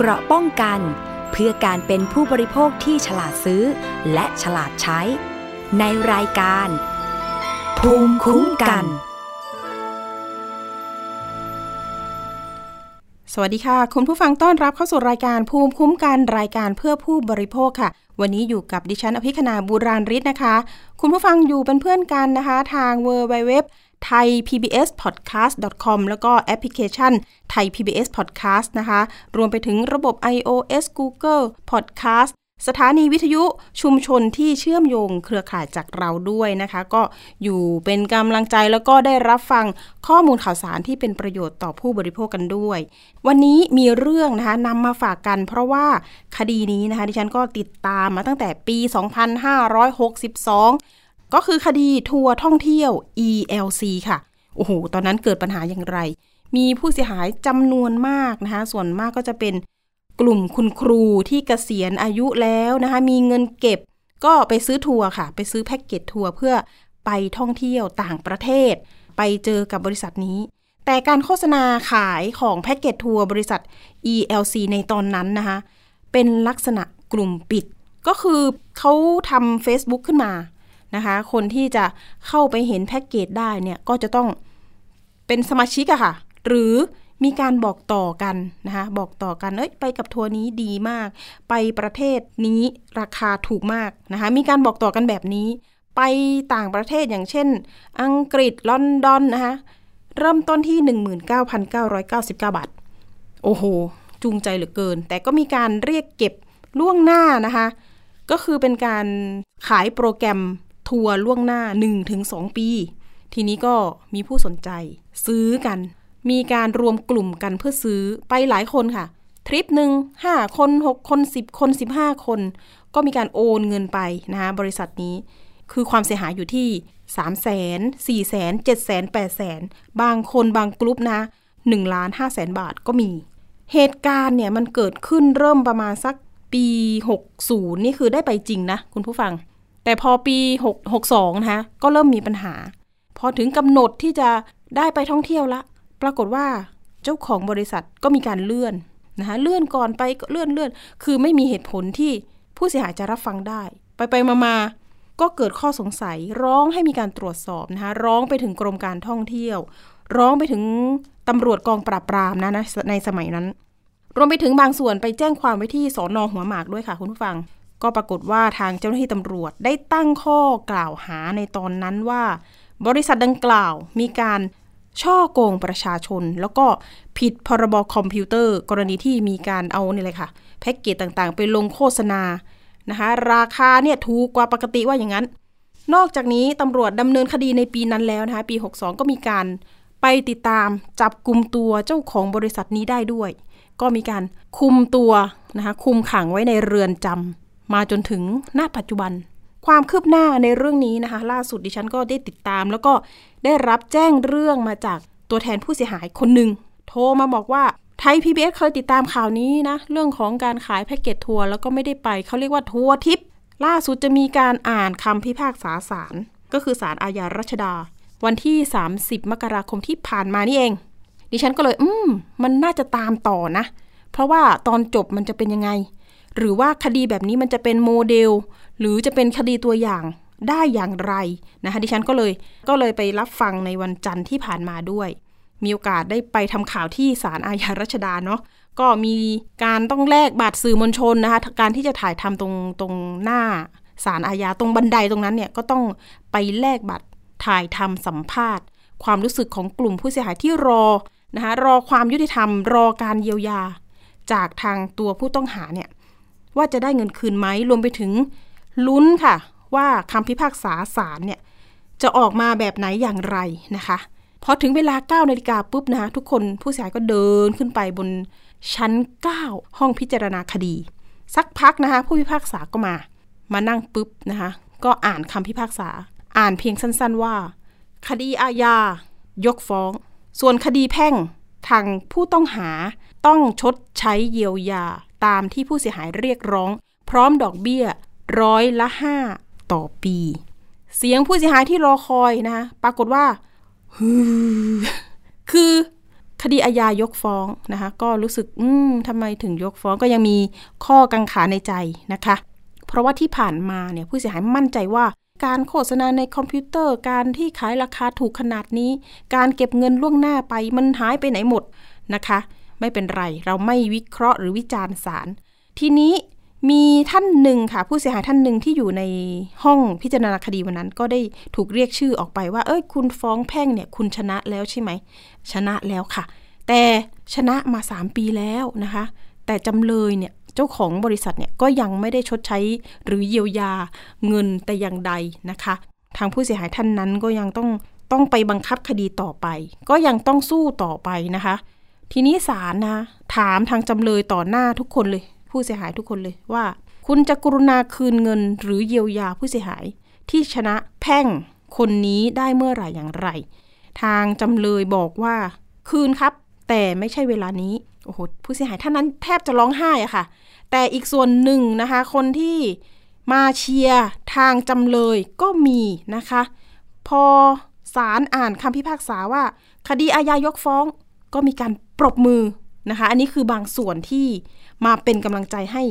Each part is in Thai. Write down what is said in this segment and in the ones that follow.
เกราะป้องกัน เพื่อการเป็นผู้บริโภคที่ฉลาดซื้อ และฉลาดใช้ ในรายการ ภูมิคุ้มกัน สวัสดีค่ะ คุณผู้ฟังต้อนรับเข้าสู่รายการภูมิคุ้มกันรายการเพื่อผู้บริโภคค่ะ วันนี้อยู่กับดิฉันอภิคณาบูราริศนะคะ คุณผู้ฟังอยู่เป็นเพื่อนกันนะคะ ทาง w w w ไทย PBS podcast com แล้วก็แอปพลิเคชันไทย PBS podcast นะคะ รวมไปถึงระบบ iOS Google podcast สถานีวิทยุชุมชนที่เชื่อมโยงเครือข่ายจากเราด้วยนะคะ ก็อยู่เป็นกำลังใจแล้วก็ได้รับฟังข้อมูลข่าวสารที่เป็นประโยชน์ต่อผู้บริโภคกันด้วย วันนี้มีเรื่องนะคะนำมาฝากกันเพราะว่าคดีนี้นะคะดิฉันก็ติดตามมาตั้งแต่ปี 2562 ก็คือคดีทัวร์ท่องเที่ยว ELC ค่ะ โอ้โห ตอนนั้นเกิดปัญหาอย่างไร มีผู้เสียหายจำนวนมากนะคะ ส่วนมากก็จะเป็นกลุ่มคุณครูที่เกษียณอายุแล้วนะคะ มีเงินเก็บ ก็ไปซื้อทัวร์ค่ะ ไปซื้อแพ็กเกจทัวร์เพื่อไปท่องเที่ยวต่างประเทศ ไปเจอกับบริษัทนี้ แต่การโฆษณาขายของแพ็กเกจทัวร์บริษัท ELC ในตอนนั้นนะคะ เป็นลักษณะกลุ่มปิด ก็คือเขาทำ Facebook ขึ้นมา นะคะ คนที่จะเข้าไปเห็นแพ็กเกจได้เนี่ยก็จะต้องเป็นสมาชิกอะค่ะ หรือมีการบอกต่อกันนะคะ บอกต่อกัน เอ้ย ไปกับทัวร์นี้ดีมาก ไปประเทศนี้ราคาถูกมากนะคะ มีการบอกต่อกันแบบนี้ ไปต่างประเทศอย่างเช่น อังกฤษ ลอนดอนนะคะ เริ่มต้นที่ 19,999 บาท โอ้โห จูงใจเหลือเกิน แต่ก็มีการเรียกเก็บล่วงหน้านะคะ ก็คือเป็นการขายโปรแกรม ทัวร์ล่วงหน้า 1-2 ปี ทีนี้ก็มีผู้สนใจซื้อกัน มีการรวมกลุ่มกันเพื่อซื้อไปหลายคนค่ะ ทริปหนึ่งห้าคนหกคนสิบคนสิบห้าคน ก็มีการโอนเงินไปนะคะบริษัทนี้ คือความเสียหายอยู่ที่3 0 0 0 0 0 4 0 0 0 0 7 0 0 0 0 8 0 0 0 บางคนบางกลุ่มนะ1ล้าน5แสนบาทก็มี เหตุการณ์เนี่ยมันเกิดขึ้นเริ่มประมาณสักปี 60 นี่คือได้ไปจริงนะ คุณผู้ฟัง แต่พอปี6 62นะคะก็เริ่มมีปัญหา พอถึงกำหนดที่จะได้ไปท่องเที่ยวละ ปรากฏว่าเจ้าของบริษัทก็มีการเลื่อนนะคะเลื่อนก่อนไปเลื่อนเลื่อนคือไม่มีเหตุผลที่ผู้เสียหายจะรับฟังได้ ไปไปมามาก็เกิดข้อสงสัยร้องให้มีการตรวจสอบนะคะร้องไปถึงกรมการท่องเที่ยว ร้องไปถึงตำรวจกองปราบปรามนะนะในสมัยนั้น รวมไปถึงบางส่วนไปแจ้งความไว้ที่สอนอหัวหมากด้วยค่ะคุณผู้ฟัง ก็ปรากฏว่าทางเจ้าหน้าที่ตำรวจได้ตั้งข้อกล่าวหาในตอนนั้นว่า บริษัทดังกล่าวมีการช่อโกงประชาชน แล้วก็ผิดพรบคอมพิวเตอร์ กรณีที่มีการเอาเนี่ยเลยค่ะแพ็กเกจต่างๆ ไปลงโฆษณานะคะราคาเนี่ยถูกกว่าปกติว่าอย่างนั้น นอกจากนี้ตำรวจดำเนินคดีในปีนั้นแล้วนะคะปี 62 ก็มีการไปติดตามจับกลุ่มตัวเจ้าของบริษัทนี้ได้ด้วย ก็มีการคุมตัวนะคะคุมขังไว้ในเรือนจำ มาจนถึงณปัจจุบัน ความคืบหน้าในเรื่องนี้นะคะ ล่าสุดดิฉันก็ได้ติดตาม แล้วก็ได้รับแจ้งเรื่องมาจากตัวแทนผู้เสียหายคนหนึ่งโทรมาบอกว่าไทย PBS เคยติดตามข่าวนี้นะ เรื่องของการขายแพ็กเกจทัวร์แล้วก็ไม่ได้ไป เขาเรียกว่าทัวร์ทิป ล่าสุดจะมีการอ่านคำพิพากษาศาลก็คือศาลอาญารัชดา วันที่ 30 มกราคมที่ผ่านมานี่เอง ดิฉันก็เลย อืม มันน่าจะตามต่อนะ เพราะว่าตอนจบมันจะเป็นยังไง หรือว่าคดีแบบนี้มันจะเป็นโมเดล หรือจะเป็นคดีตัวอย่างได้อย่างไรนะคะดิฉันก็เลยก็เลยไปรับฟังในวันจันทร์ที่ผ่านมาด้วย มีโอกาสได้ไปทำข่าวที่ศาลอาญารัชดาเนาะก็มีการต้องแลกบัตรสื่อมวลชนนะคะการที่จะถ่ายทำตรงตรงหน้าศาลอาญาตรงบันไดตรงนั้นเนี่ยก็ต้องไปแลกบัตรถ่ายทำสัมภาษณ์ ความรู้สึกของกลุ่มผู้เสียหายที่รอนะคะรอความยุติธรรม รอการเยียวยา จากทางตัวผู้ต้องหาเนี่ย ว่าจะได้เงินคืนไหมรวมไปถึงลุ้นค่ะ ว่าคำพิพากษาศาลเนี่ยจะออกมาแบบไหนอย่างไรนะคะพอถึงเวลา9นาฬิกาปุ๊บนะคะทุกคนผู้เสียหายก็เดินขึ้นไปบนชั้น 9 ห้องพิจารณาคดี สักพักนะคะผู้พิพากษาก็มา มานั่งปุ๊บนะคะก็อ่านคำพิพากษา อ่านเพียงสั้นๆว่า คดีอาญายกฟ้อง ส่วนคดีแพ่งทางผู้ต้องหาต้องชดใช้เยียวยา ตามที่ผู้เสียหายเรียกร้อง พร้อมดอกเบี้ยร้อยละห้าต่อปี เสียงผู้เสียหายที่รอคอยนะคะปรากฏว่าคือคดีอาญายกฟ้องนะคะก็รู้สึกอืมทำไมถึงยกฟ้องก็ยังมีข้อกังขาในใจนะคะ เพราะว่าที่ผ่านมาเนี่ยผู้เสียหายมั่นใจว่า การโฆษณาในคอมพิวเตอร์ การที่ขายราคาถูกขนาดนี้ การเก็บเงินล่วงหน้าไปมันหายไปไหนหมดนะคะ ไม่เป็นไร เราไม่วิเคราะห์หรือวิจารณ์ศาลทีนี้มีท่านหนึ่งค่ะ ผู้เสียหายท่านหนึ่งที่อยู่ในห้องพิจารณาคดีวันนั้น ก็ได้ถูกเรียกชื่อออกไปว่า เอ้ยคุณฟ้องแพ่งเนี่ย คุณชนะแล้วใช่ไหมชนะแล้วค่ะ แต่ชนะมา 3 ปีแล้วนะคะ แต่จำเลยเนี่ยเจ้าของบริษัทเนี่ยก็ยังไม่ได้ชดใช้หรือเยียวยาเงินแต่อย่างใดนะคะ ทางผู้เสียหายท่านนั้นก็ยังต้องต้องไปบังคับคดีต่อไป ก็ยังต้องสู้ต่อไปนะคะ ทีนี้ศาลนะถามทางจำเลยต่อหน้าทุกคนเลย ผู้เสียหายทุกคนเลยว่า คุณจะกรุณาคืนเงินหรือเยียวยาผู้เสียหาย ที่ชนะแพ่งคนนี้ได้เมื่อไหร่อย่างไร ทางจำเลยบอกว่า คืนครับ แต่ไม่ใช่เวลานี้โอ้โหผู้เสียหายท่านนั้นแทบจะร้องไห้อะค่ะ แต่อีกส่วนหนึ่งนะคะ คนที่มาเชียร์ทางจำเลยก็มีนะคะ พอศาลอ่านคำพิพากษาว่า คดีอาญายกฟ้องก็มีการ ปรบมือนะคะ อันนี้คือบางส่วนที่มาเป็นกำลังใจให้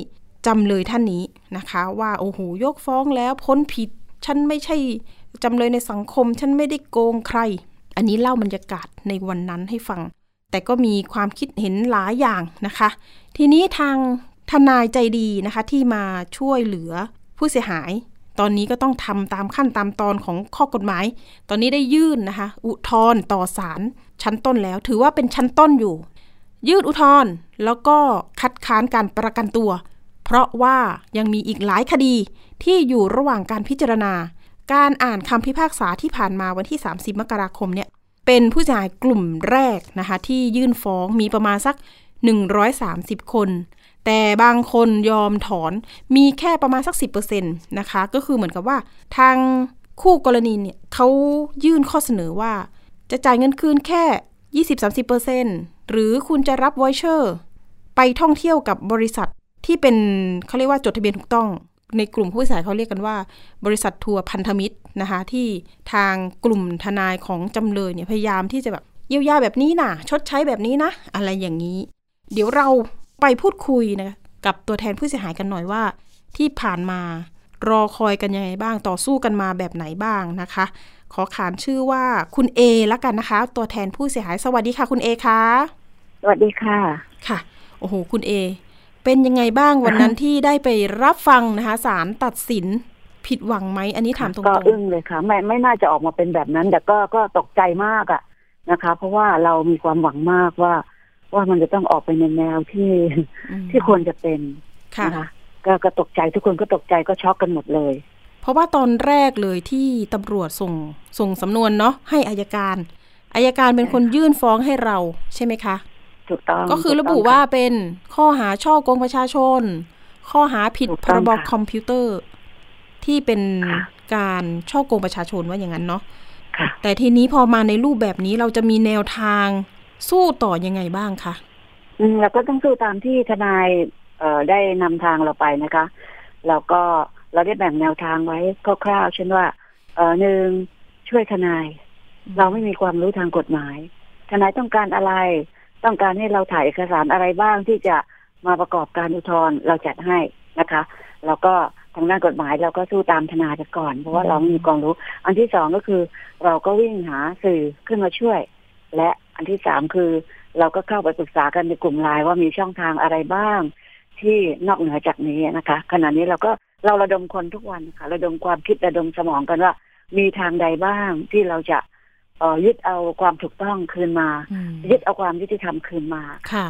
จำเลยท่านนี้นะคะ ว่าโอ้โหยกฟ้องแล้วพ้นผิด ฉันไม่ใช่จำเลยในสังคม ฉันไม่ได้โกงใคร อันนี้เล่าบรรยากาศในวันนั้นให้ฟัง แต่ก็มีความคิดเห็นหลายอย่างนะคะ ทีนี้ทางทนายใจดีนะคะที่มาช่วยเหลือผู้เสียหาย ตอนนี้ก็ต้องทำตามขั้นตามตอนของข้อกฎหมาย ตอนนี้ได้ยื่นนะคะ อุทธรณ์ต่อศาล ชั้นต้นแล้ว ถือว่าเป็นชั้นต้นอยู่ ยื่นอุทธรณ์แล้วก็คัดค้านการประกันตัว เพราะว่ายังมีอีกหลายคดีที่อยู่ระหว่างการพิจารณา การอ่านคำพิพากษาที่ผ่านมาวันที่ 30 มกราคมเนี่ยเป็นผู้เสียหายกลุ่มแรกนะคะที่ยื่นฟ้องมีประมาณสัก 130 คน แต่บางคนยอมถอนมีแค่ประมาณสัก 10%นะคะ ก็คือเหมือนกับว่าทางคู่กรณีเนี่ยเขายื่นข้อเสนอว่า จะจ่ายเงินคืนแค่ 20-30%หรือคุณจะรับวอยเชอร์ไปท่องเที่ยวกับบริษัทที่เป็นเขาเรียกว่าจดทะเบียนถูกต้อง ในกลุ่มผู้เสียหายเขาเรียกกันว่า บริษัททัวร์พันธมิตรนะคะที่ทางกลุ่มทนายของจำเลยเนี่ยพยายามที่จะแบบเยียวยาแบบนี้นะชดใช้แบบนี้นะ อะไรอย่างนี้ เดี๋ยวเราไปพูดคุยนะกับตัวแทนผู้เสียหายกันหน่อยว่า ที่ผ่านมารอคอยกันยังไงบ้างต่อสู้กันมาแบบไหนบ้างนะคะ ขอขานชื่อว่าคุณเอละกันนะคะ ตัวแทนผู้เสียหายสวัสดีค่ะ คุณเอคะสวัสดีค่ะ ค่ะ โอ้โห คุณเอ เป็นยังไงบ้างวันนั้นที่ได้ไปรับฟังนะคะศาลตัดสินผิดหวังไหมอันนี้ถามตรงๆก็อึ้งเลยค่ะไม่ไม่น่าจะออกมาเป็นแบบนั้น แต่ก็ก็ตกใจมากอะนะคะ เพราะว่าเรามีความหวังมากว่า ว่ามันจะต้องออกไปในแนวที่ที่ควรจะเป็นนะคะก็ก็ตกใจทุกคนก็ตกใจก็ช็อกกันหมดเลยเพ ราะว่าตอนแรกเลยที่ตำรวจส่งส่งสำนวนเนาะให้อายการอายการเป็นคนยื่นฟ้องให้เราใช่ไหมคะถูกต้องก็คือระบุว่าเป็นข้อหาช่อโกงประชาชน ข้อหาผิดพรบคอมพิวเตอร์ ที่เป็นการช่อโกงประชาชนว่าอย่างนั้นเนาะแต่ทีนี้พอมาในรูปแบบนี้เราจะมีแนวทางสู้ต่อยังไงบ้างคะอืมเราก็ต้องสู้ตามที่ทนายเอ่อได้นำทางเราไปนะคะ แล้วก็ เราได้แบ่งแนวทางไว้คร่าวๆเช่นว่า เออหนึ่งช่วยทนาย เราไม่มีความรู้ทางกฎหมาย ทนายต้องการอะไร ต้องการให้เราถ่ายเอกสารอะไรบ้างที่จะมาประกอบการอุทธรณ์เราจัดให้นะคะ แล้วก็ทางด้านกฎหมายเราก็สู้ตามทนายไปก่อน เพราะว่าเราไม่มีความรู้ อันที่สองก็คือ เราก็วิ่งหาสื่อขึ้นมาช่วย และอันที่สามคือ เราก็เข้าไปปรึกษากันในกลุ่มไลน์ว่ามีช่องทางอะไรบ้าง ที่นอกเหนือจากนี้นะคะ ขณะนี้เราก็ เราระดมคนทุกวันค่ะ ระดมความคิดระดมสมองกันว่า มีทางใดบ้างที่เราจะเอยึดเอาความถูกต้องคืนมา ยึดเอาความยุติธรรมคืนมาค่ะ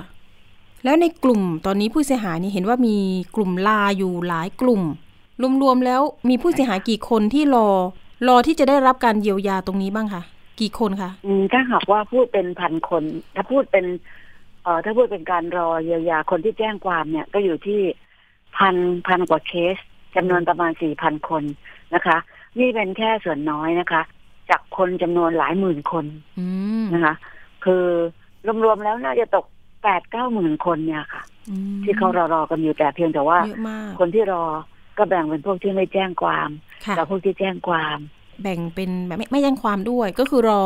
แล้วในกลุ่มตอนนี้ผู้เสียหายนี่เห็นว่ามีกลุ่มลาอยู่หลายกลุ่ม รวมๆแล้วมีผู้เสียหายกี่คนที่รอ รอที่จะได้รับการเยียวยาตรงนี้บ้างคะกี่คนคะอืมถ้าหากว่าพูดเป็นพันคน ถ้าพูดเป็นเอ่อถ้าพูดเป็นการรอเยียวยาคนที่แจ้งความเนี่ย ก็อยู่ที่พันพันกว่าเคส จำนวนประมาณสี่พันคนนะคะ นี่เป็นแค่ส่วนน้อยนะคะ จากคนจำนวนหลายหมื่นคนนะคะ คือรวมๆแล้วน่าจะตกแปดเก้าหมื่นคนเนี่ยค่ะ ที่เขารอรอกันอยู่แต่เพียงแต่ว่า คนที่รอก็แบ่งเป็นพวกที่ไม่แจ้งความกับพวกที่แจ้งความ แบ่งเป็นแบบไม่ไม่แจ้งความด้วยก็คือรอ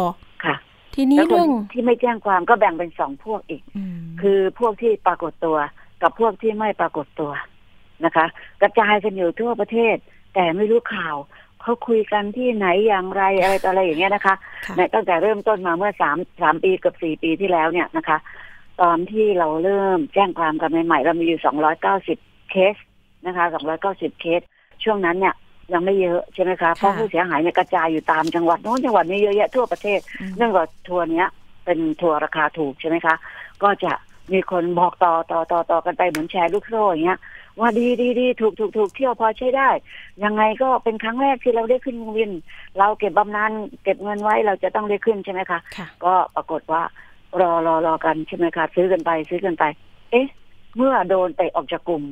ค่ะ ทีนี้แล้วคเรื่นองที่ไม่แจ้งความก็แบ่งเป็นสองพวกอีกมคือพวกที่ปรากฏตัวกับพวกที่ไม่ปรากฏตัว นะคะ กระจายกันอยู่ทั่วประเทศ แต่ไม่รู้ข่าวเขาคุยกันที่ไหนอย่างไรอะไรต่ออะไรอย่างเงี้ยนะคะค่ะในตั้งแต่เริ่มต้นมาเมื่อสามสามปีกับสี่ปีที่แล้วเนี่ยนะคะ ตอนที่เราเริ่มแจ้งความกันใหม่ๆเรามีอยู่สองร้อยเก้าสิบเคสนะคะสองร้อยเก้าสิบเคส ช่วงนั้นเนี่ยยังไม่เยอะใช่ไหมคะเพราะผู้เสียหายเนี่ยกระจายอยู่ตามจังหวัดโน้นจังหวัดนี้เยอะแยะทั่วประเทศอืมเนื่องจากทัวร์เนี้ย เป็นทัวร์ราคาถูกใช่ไหมคะ ก็จะมีคนบอกต่อต่อต่อต่อกันไปเหมือนแชร์ลูกโซ่อย่างเงี้ย ว่าดีดีดีถูกถูกถูกเที่ยวพอใช้ได้ ยังไงก็เป็นครั้งแรกที่เราได้ขึ้นเครื่องบิน เราเก็บบำนาญเก็บเงินไว้เราจะต้องได้ขึ้นใช่ไหมคะค่ะก็ปรากฏว่า รอรอรอกันใช่ไหมคะ ซื้อกันไปซื้อกันไป เอ๊ะ เมื่อโดนเตะออกจากกลุ่ม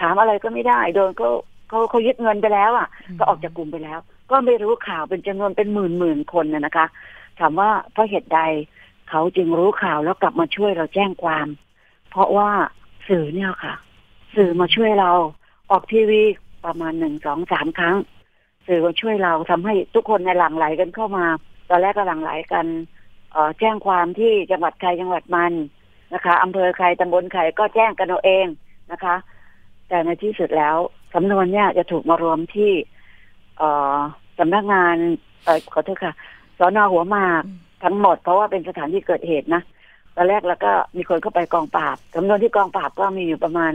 ถามอะไรก็ไม่ได้ โดนก็เขาเขายึดเงินไปแล้ว อะอืมก็ออกจากกลุ่มไปแล้ว ก็ไม่รู้ข่าวเป็นจำนวนเป็นหมื่นหมื่นคนนะนะคะ ถามว่าเพราะเหตุใดเขาจึงรู้ข่าวแล้วกลับมาช่วยเราแจ้งความ เพราะว่าสื่อเนี่ยค่ะ สื่อมาช่วยเราออกทีวีประมาณหนึ่งสองสามครั้ง สื่อมาช่วยเราทำให้ทุกคนในยหลั่งไหลกันเข้ามา ตอนแรกก็หลั่งไหลกันเอ่อแจ้งความที่จังหวัดใครจังหวัดมันนะคะอำเภอใครตำบลใครก็แจ้งกันเอาเองนะคะ แต่ในที่สุดแล้วสำนวนเนี่ยจะถูกมารวมที่ เอ่อสำนักงานเอ่อขอโทษค่ะสอนอหัวหมากอืมทั้งหมดเพราะว่าเป็นสถานที่เกิดเหตุนะตอนแรกแล้วก็มีคนเข้าไปกองปราบจำนวนที่กองปราบก็มีอยู่ประมาณ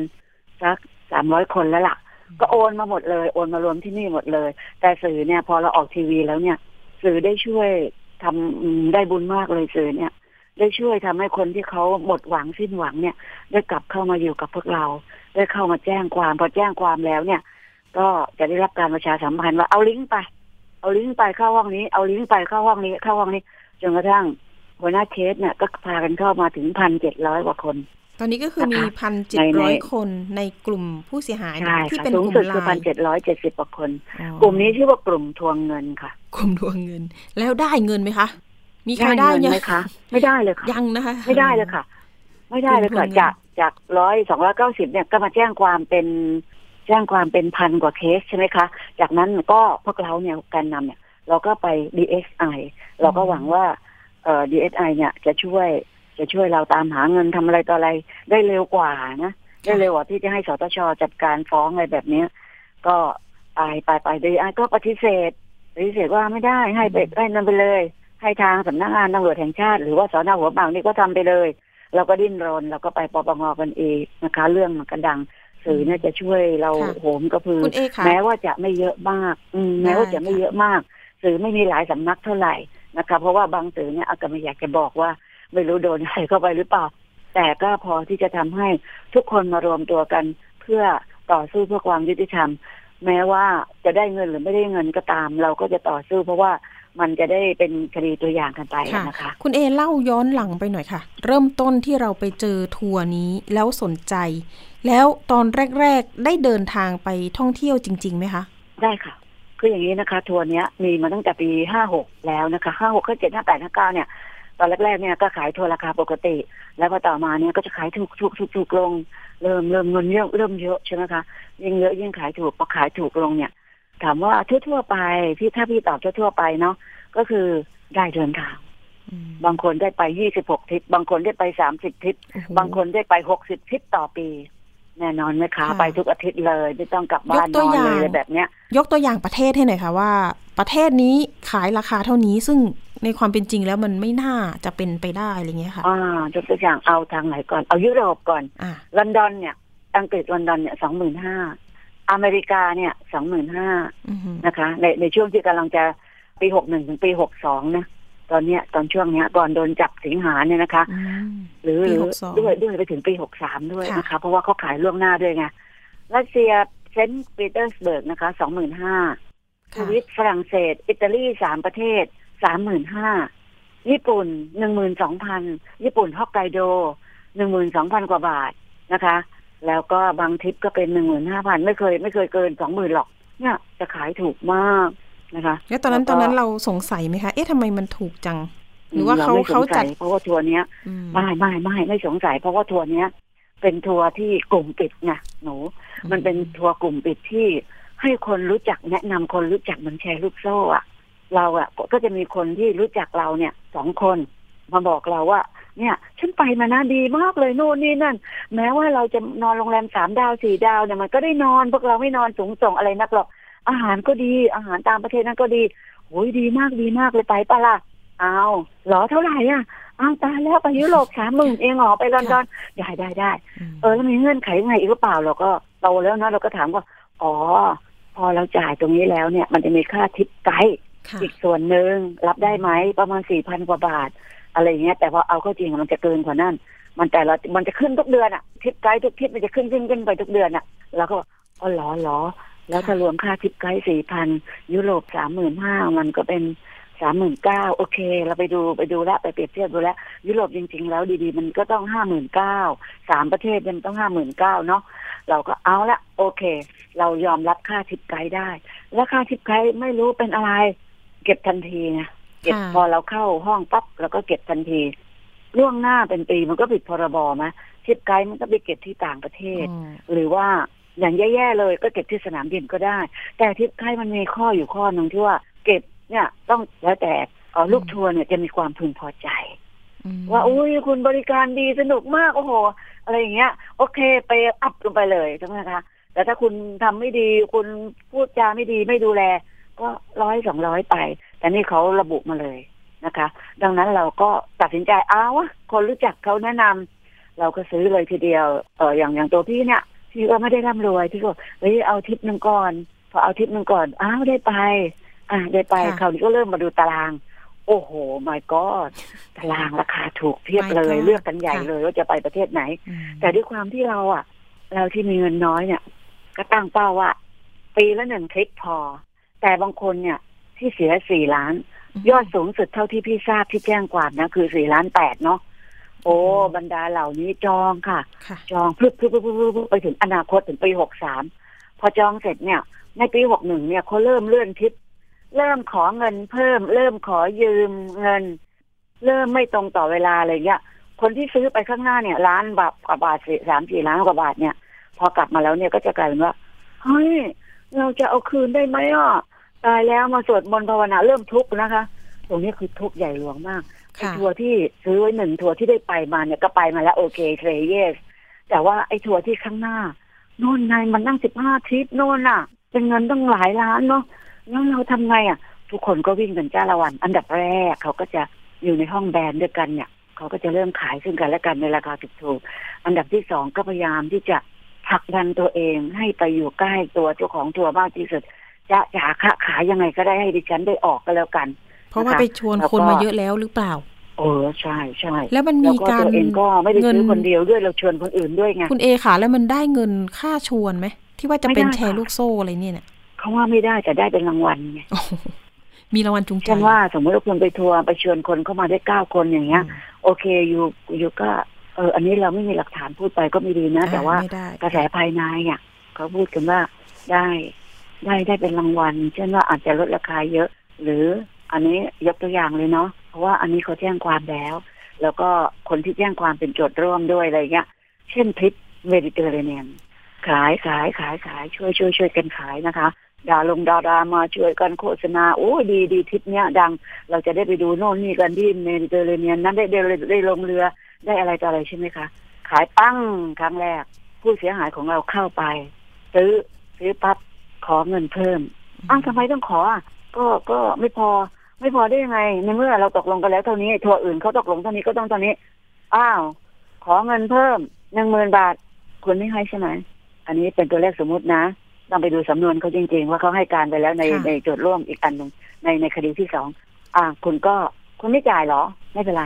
สักสามร้อยคนแล้วล่ะ ก็โอนมาหมดเลย โอนมารวมที่นี่หมดเลย แต่สื่อเนี่ยพอเราออกทีวีแล้วเนี่ย สื่อได้ช่วยทำอืมได้บุญมากเลยสื่อเนี่ย ได้ช่วยทำให้คนที่เขาหมดหวังสิ้นหวังเนี่ย ได้กลับเข้ามาอยู่กับพวกเรา ได้เข้ามาแจ้งความพอแจ้งความแล้วเนี่ย ก็จะได้รับการประชาสัมพันธ์ว่าเอาลิงก์ไป เอาลิงก์ไปเข้าห้องนี้ เอาลิงก์ไปเข้าห้องนี้เข้าห้องนี้จนกระทั่งหัวหน้าเคสเนี่ยก็พากันเข้ามาถึงพันเจ็ดร้อยกว่าคน ตอนนี้ก็คือมีนะคะพันเจ็ในดในร้อยคนในกลุ่มผู้เสียหายใช่ที่ค่ะเป็นสูกงลุ่มสุดไลคือพันน์เจ็ดร้อยเจ็ดสิบกว่าคนอ๋อกลุ่มนี้ชื่อว่ากลุ่มทวงเงินค่ะ กลุ่มทวงเงิน แล้วได้เงินไหมคะ มีใครได้ได้เงินยังไหมคะ ไม่ได้เลยค่ะ ยังนะคะ ไม่ได้เลยค่ะ ไม่ได้เลยค่ะกลุ่มทวงเงินจากจากร้อยสองร้อยเก้าสิบเนี่ยก็มาแจ้งความเป็นแจ้งความเป็นพันกว่าเคสใช่ไหมคะ จากนั้นก็พวกเราเนี่ยการนำเนี่ย เราก็ไป DSI เราก็หวังว่าเอ่อ DSI เนี่ยจะช่วย จะช่วยเราตามหาเงินทำอะไรต่ออะไรได้เร็วกว่านะได้เร็วกว่าที่จะให้สตชจัดการฟ้องอะไรแบบเนี้ย ก็ไปไปไป DSI ก็ปฏิเสธปฏิเสธว่าไม่ได้ให้ไปให้นั่นไปเลย ให้ทางสำนักงานตำรวจแห่งชาติ หรือว่าสอนอหัวบางนี่ก็ทำไปเลย เราก็ดิ้นรนเราก็ไปปปงกันเองนะคะ เรื่องมันกระดังสื่อเนี่ยจะช่วยเราค่ะโหมกระพือคุณเอค่ะแม้ว่าจะไม่เยอะมาก อืมแม้ว่าได้จะไม่ค่ะเยอะมาก สื่อไม่มีหลายสำนักเท่าไหร่นะคะ เพราะว่าบางสื่อเนี่ยอาจจะไม่อยากจะบอกว่า ไม่รู้โดนอะไรเข้าไปหรือเปล่า แต่ก็พอที่จะทำให้ทุกคนมารวมตัวกัน เพื่อต่อสู้เพื่อความยุติธรรม แม้ว่าจะได้เงินหรือไม่ได้เงินก็ตาม เราก็จะต่อสู้เพราะว่ามันจะได้เป็นคดีตัวอย่างกันไปค่ะนะคะ คุณเอเล่าย้อนหลังไปหน่อยค่ะ เริ่มต้นที่เราไปเจอทัวร์นี้แล้วสนใจ แล้วตอนแรก ๆ ได้เดินทางไปท่องเที่ยวจริงๆไหมคะ ได้ค่ะ คืออย่างนี้นะคะ ทัวร์เนี้ยมีมาตั้งแต่ปีห้าหกแล้วนะคะห้าหกห้าเจ็ดห้าแปดห้าเก้าเนี่ย ตอนแรกๆเนี่ยก็ขายทัวร์ราคาปกติ แล้วพอต่อมาเนี่ยก็จะขายถูกถูกถูกถูกลง เริ่มเริ่มเงินเยอะเริ่มเยอะใช่ไหมคะยิ่งเยอะยิ่งขายถูกพอขายถูกลงเนี่ย ถามว่าทั่วๆไปพี่ถ้าพี่ตอบทั่วๆไปเนาะก็คือได้เดินทางอืมบางคนได้ไปยี่สิบหกทริป บางคนได้ไปสามสิบทริปโอ้โหบางคนได้ไปหกสิบทริปต่อปี แน่นอนไหมคะค่ะไปทุกอาทิตย์เลย ไม่ต้องกลับบ้านยกตันวอนอย่างเลยอะไรแบบเนี้ย ยกตัวอย่างประเทศให้หน่อยค่ะว่า ประเทศนี้ขายราคาเท่านี้ซึ่งในความเป็นจริงแล้วมันไม่น่าจะเป็นไปได้อะไรเงี้ยค่ะ อ่ายกตัวอย่างเอาทางไหนก่อน เอายุโรปก่อนอ่าลอนดอนเนี่ย อังกฤษลอนดอนเนี่ยสองหมื่นห้าอเมริกาเนี่ยสองหมื่นห้าอือหือนะคะ ในในช่วงที่กำลังจะปีหกหนึ่งถึงปีหกสองนะ ตอนเนี้ยตอนช่วงเนี้ยก่อนโดนจับสิงหาเนี่ยนะคะอืมหรือปีหรือ62ด้วยด้วยไปถึงปีหกสามด้วยค่ะนะคะ เพราะว่าเขาขายล่วงหน้าด้วยไงรัสเซียเซนต์ปีเตอร์สเบิร์กนะคะสองหมื่นห้าสค่ะวิตฝรั่งเศส อิตาลีสามประเทศสามหมื่นห้าญี่ปุ่นหนึ่งหมื่นสองพันญี่ปุ่นฮอกไกโดหนึ่งหมื่นสองพันกว่าบาทนะคะ แล้วก็บางทริปก็เป็นหนึ่งหมื่นห้าพันไม่เคย ไม่เคยเกินสองหมื่นหรอก เนี่ยจะขายถูกมาก นะคะ แล้วตอนนั้นตแล้วก็อนนั้นเราสงสัยไหมคะ เอ๊ะทำไมมันถูกจัง หรือว่าเขาไม่สเขางจัสัดยเพราะว่าทัวร์เนี้ยอืมไม่ไม่ไม่ไม่สงสัย เพราะว่าทัวร์เนี้ย เป็นทัวร์ที่กลุ่มปิดไงหนู มันเป็นทัวร์กลุ่มปิดที่ให้คนรู้จักแนะนำคนรู้จักเหมือนแชร์ลูกโซ่อะเราอะก็จะมีคนที่รู้จักเราเนี่ยสองคน มาบอกเราว่า เนี่ย ฉันไปมานะดีมากเลยโน่นนี่นั่น แม้ว่าเราจะนอนโรงแรมสามดาวสี่ดาวเนี่ยมันก็ได้นอนพวกเราไม่นอนสูงส่งอะไรนักหรอก อาหารก็ดีอาหารตามประเทศนั้นก็ดีโอ้ยดีมากดีมากเลยไปปะล่ะเอาหรอเท่าไหร่อะอ้าวตายแล้วไปยุโรปสามหมื่นเองเหรอไปลอนดอนได้ได้ได้เออแล้วมีเงื่อนไขยังไงอีกหรือเปล่าเราก็โตแล้วนะเราก็ถามว่าอ๋อ พอเราจ่ายตรงนี้แล้วเนี่ย มันจะมีค่าทิปไกด์อีกส่วนหนึ่งรับได้ไหมประมาณสี่พันกว่าบาท อะไรเงี้ยแต่พอเอาเข้าจริงมันจะเกินกว่านั้นมันแต่ละมันจะขึ้นทุกเดือนอะทิปไกด์ทุกทิปมันจะขึ้นขึ้นขึ้นไปทุกเดือนอะแล้วก็อ๋อหรอหรอ แล้วถ้ารวมค่าทิปไกด์สี่พันยุโรปสามหมื่นห้ามันก็เป็นสามหมื่นเก้าโอเค เราไปดูไปดูแลไปเปรียบเทียบดูแลยุโรปจริง ๆ แล้วดีๆ มันก็ต้องห้าหมื่นเก้าสามประเทศมันต้องห้าหมื่นเก้าเนาะเราก็เอาละโอเค เรายอมรับค่าทิปไกด์ได้ แล้วค่าทิปไกด์ไม่รู้เป็นอะไร เก็บทันทีนะเก็บพอเราเข้าห้องปั๊บแล้วก็เก็บทันทีล่วงหน้าเป็นปีมันก็ผิดพรบไหมทิปไกด์มันก็ไปเก็บที่ต่างประเทศ หรือว่า อย่างแย่ๆเลยก็เก็บที่สนามบินก็ได้ แต่ทิปไกด์มันมีข้ออยู่ข้อหนึ่งที่ว่า เก็บเนี่ยต้องแล้วแต่ลูกทัวร์เนี่ยจะมีความพึงพอใจ ว่าอุ้ยคุณบริการดีสนุกมากโอ้โห อะไรอย่างเงี้ย โอเคไปอัพลงไปเลยใช่ไหมคะแต่ถ้าคุณทำไม่ดีคุณพูดจาไม่ดีไม่ดูแล ก็ร้อยสองร้อยไป แต่นี่เขาระบุมาเลยนะคะ ดังนั้นเราก็ตัดสินใจอ้าวคนรู้จักเขาแนะนำเราก็ซื้อเลยทีเดียวเอออย่างอย่างตัวพี่เนี่ย พี่ก็ไม่ได้ร่ำรวยพี่ก็เฮ้ยเอาทิปหนึ่งก่อนพอเอาทิปหนึ่งก่อนอ้าวได้ไป อะได้ไปคราวนี้ก็เริ่มมาดูตาราง โอ้โหไม่ก็ตารางราคาถูกเทียบเลยเลือกกันใหญ่เลยว่าจะไปประเทศไหน แต่ด้วยความที่เราอะ เราที่มีเงินน้อยเนี่ย ก็ตั้งเป้าว่าปีละหนึ่งทริปพอ แต่บางคนเนี่ยที่เสียสี่ล้าน ยอดสูงสุดเท่าที่พี่ทราบที่แจ้งความนะ คือสี่ล้านแปดเนาะ โอ้บรรดาเหล่านี้จองค่ะ จองพึบพึบพึบพึบไปถึงอนาคตถึงปีหกสามพอจองเสร็จเนี่ย ในปีหกหนึ่งเนี่ยเขาเริ่มเลื่อนทริปเริ่มขอเงินเพิ่ม เริ่มขอยืมเงิน เริ่มไม่ตรงต่อเวลาอะไรเงี้ยคนที่ซื้อไปข้างหน้าเนี่ยล้านบาทกว่าบาทสามสี่ล้านกว่าบาทเนี่ย พอกลับมาแล้วเนี่ยก็จะกลายเป็นว่าเฮ้ยเราจะเอาคืนได้ไหมอะตายแล้วมาสวดมนต์ภาวนาเริ่มทุกข์นะคะ ตรงนี้คือทุกข์ใหญ่หลวงมากไอ้ทัวร์ที่ซื้อไว้หนึ่งทัวร์ที่ได้ไปมาเนี่ยก็ไปมาแล้วโอเคเทร yes แต่ว่าไอ้ทัวร์ที่ข้างหน้าโน่นไงมันนั่งสิบห้าทริปโน่นอะ เป็นเงินต้องหลายล้านเนาะแล้วเราทำไงอะ ทุกคนก็วิ่งกันจ้าละหวั่น อันดับแรกเขาก็จะอยู่ในห้องแบรนด์ด้วยกันเนี่ยเขาก็จะเริ่มขายซึ่งกันและกันในราคาถูกๆอันดับที่สองก็พยายามที่จะผลักดันตัวเองให้ไปอยู่ใกล้ตัวเจ้าของทัวร์มากที่สุดจะจะค้าขายยังไงก็ได้ให้ดิฉันได้ออกก็แล้วกัน เพราะว่าไปชวนคนมาเยอะแล้วหรือเปล่าเออใช่ใช่แล้วมันมีการเองก็ไม่ได้ซื้อคนเดียวด้วยเราชวนคนอื่นด้วยไงคุณเอค่ะ แล้วมันได้เงินค่าชวนไหมที่ว่าจะเป็นแชร์ลูกโซ่อะไรเนี่ยเขาว่าไม่ได้แต่ได้เป็นรางวัลไงมีรางวัลจุงใจเช่นว่าสมมติว่าคุณไปทัวร์ไปเชิญคนเข้ามาได้เก้าคนอย่างเงี้ย โอเคอยู่อยู่ก็เอออันนี้เราไม่มีหลักฐานพูดไปก็ไม่ดีนะ แต่ว่ากระแสภายในอะเขาพูดกันว่าได้ได้ได้เป็นรางวัลเช่นว่าอาจจะลดราคาเยอะ หรือ อันนี้ยกตัวอย่างเลยเนาะเพราะว่าอันนี้เขาแจ้งความแล้ว แล้วก็คนที่แจ้งความเป็นโจทก์ร่วมด้วยอะไรเงี้ย เช่นทริปเมดิเตอร์เรเนียนขายขายขายขายช่วยช่วยช่วยกันขายนะคะดาลงดารามาช่วยกันโฆษณาโอ้ดีดีทริปเนี้ยดัง เราจะได้ไปดูโน่นนี่กันที่เมดิเตอร์เรเนียนนั้นได้ได้ได้ลงเรือได้อะไรต่ออะไรใช่ไหมคะ ขายปั้งครั้งแรก ผู้เสียหายของเราเข้าไป ซื้อซื้อปั๊บขอเงินเพิ่มอ้าวทำไมต้องขออะก็ก็ไม่พอ ไม่พอได้ยังไงในเมื่อเราตกลงกันแล้วเท่านี้ทัวร์อื่นเขาตกลงเท่านี้ก็ต้องเท่านี้ อ้าว ขอเงินเพิ่มหนึ่งหมื่นบาทคุณไม่ให้ใช่ไหมอันนี้เป็นตัวเลขสมมุตินะต้องไปดูสำนวนเขาจริง ๆ ว่าเขาให้การไปแล้วในในโจทย์ร่วมอีกอันหนึ่งในในคดีที่สองอ่า คุณก็คุณไม่จ่ายหรอ ไม่เป็นไร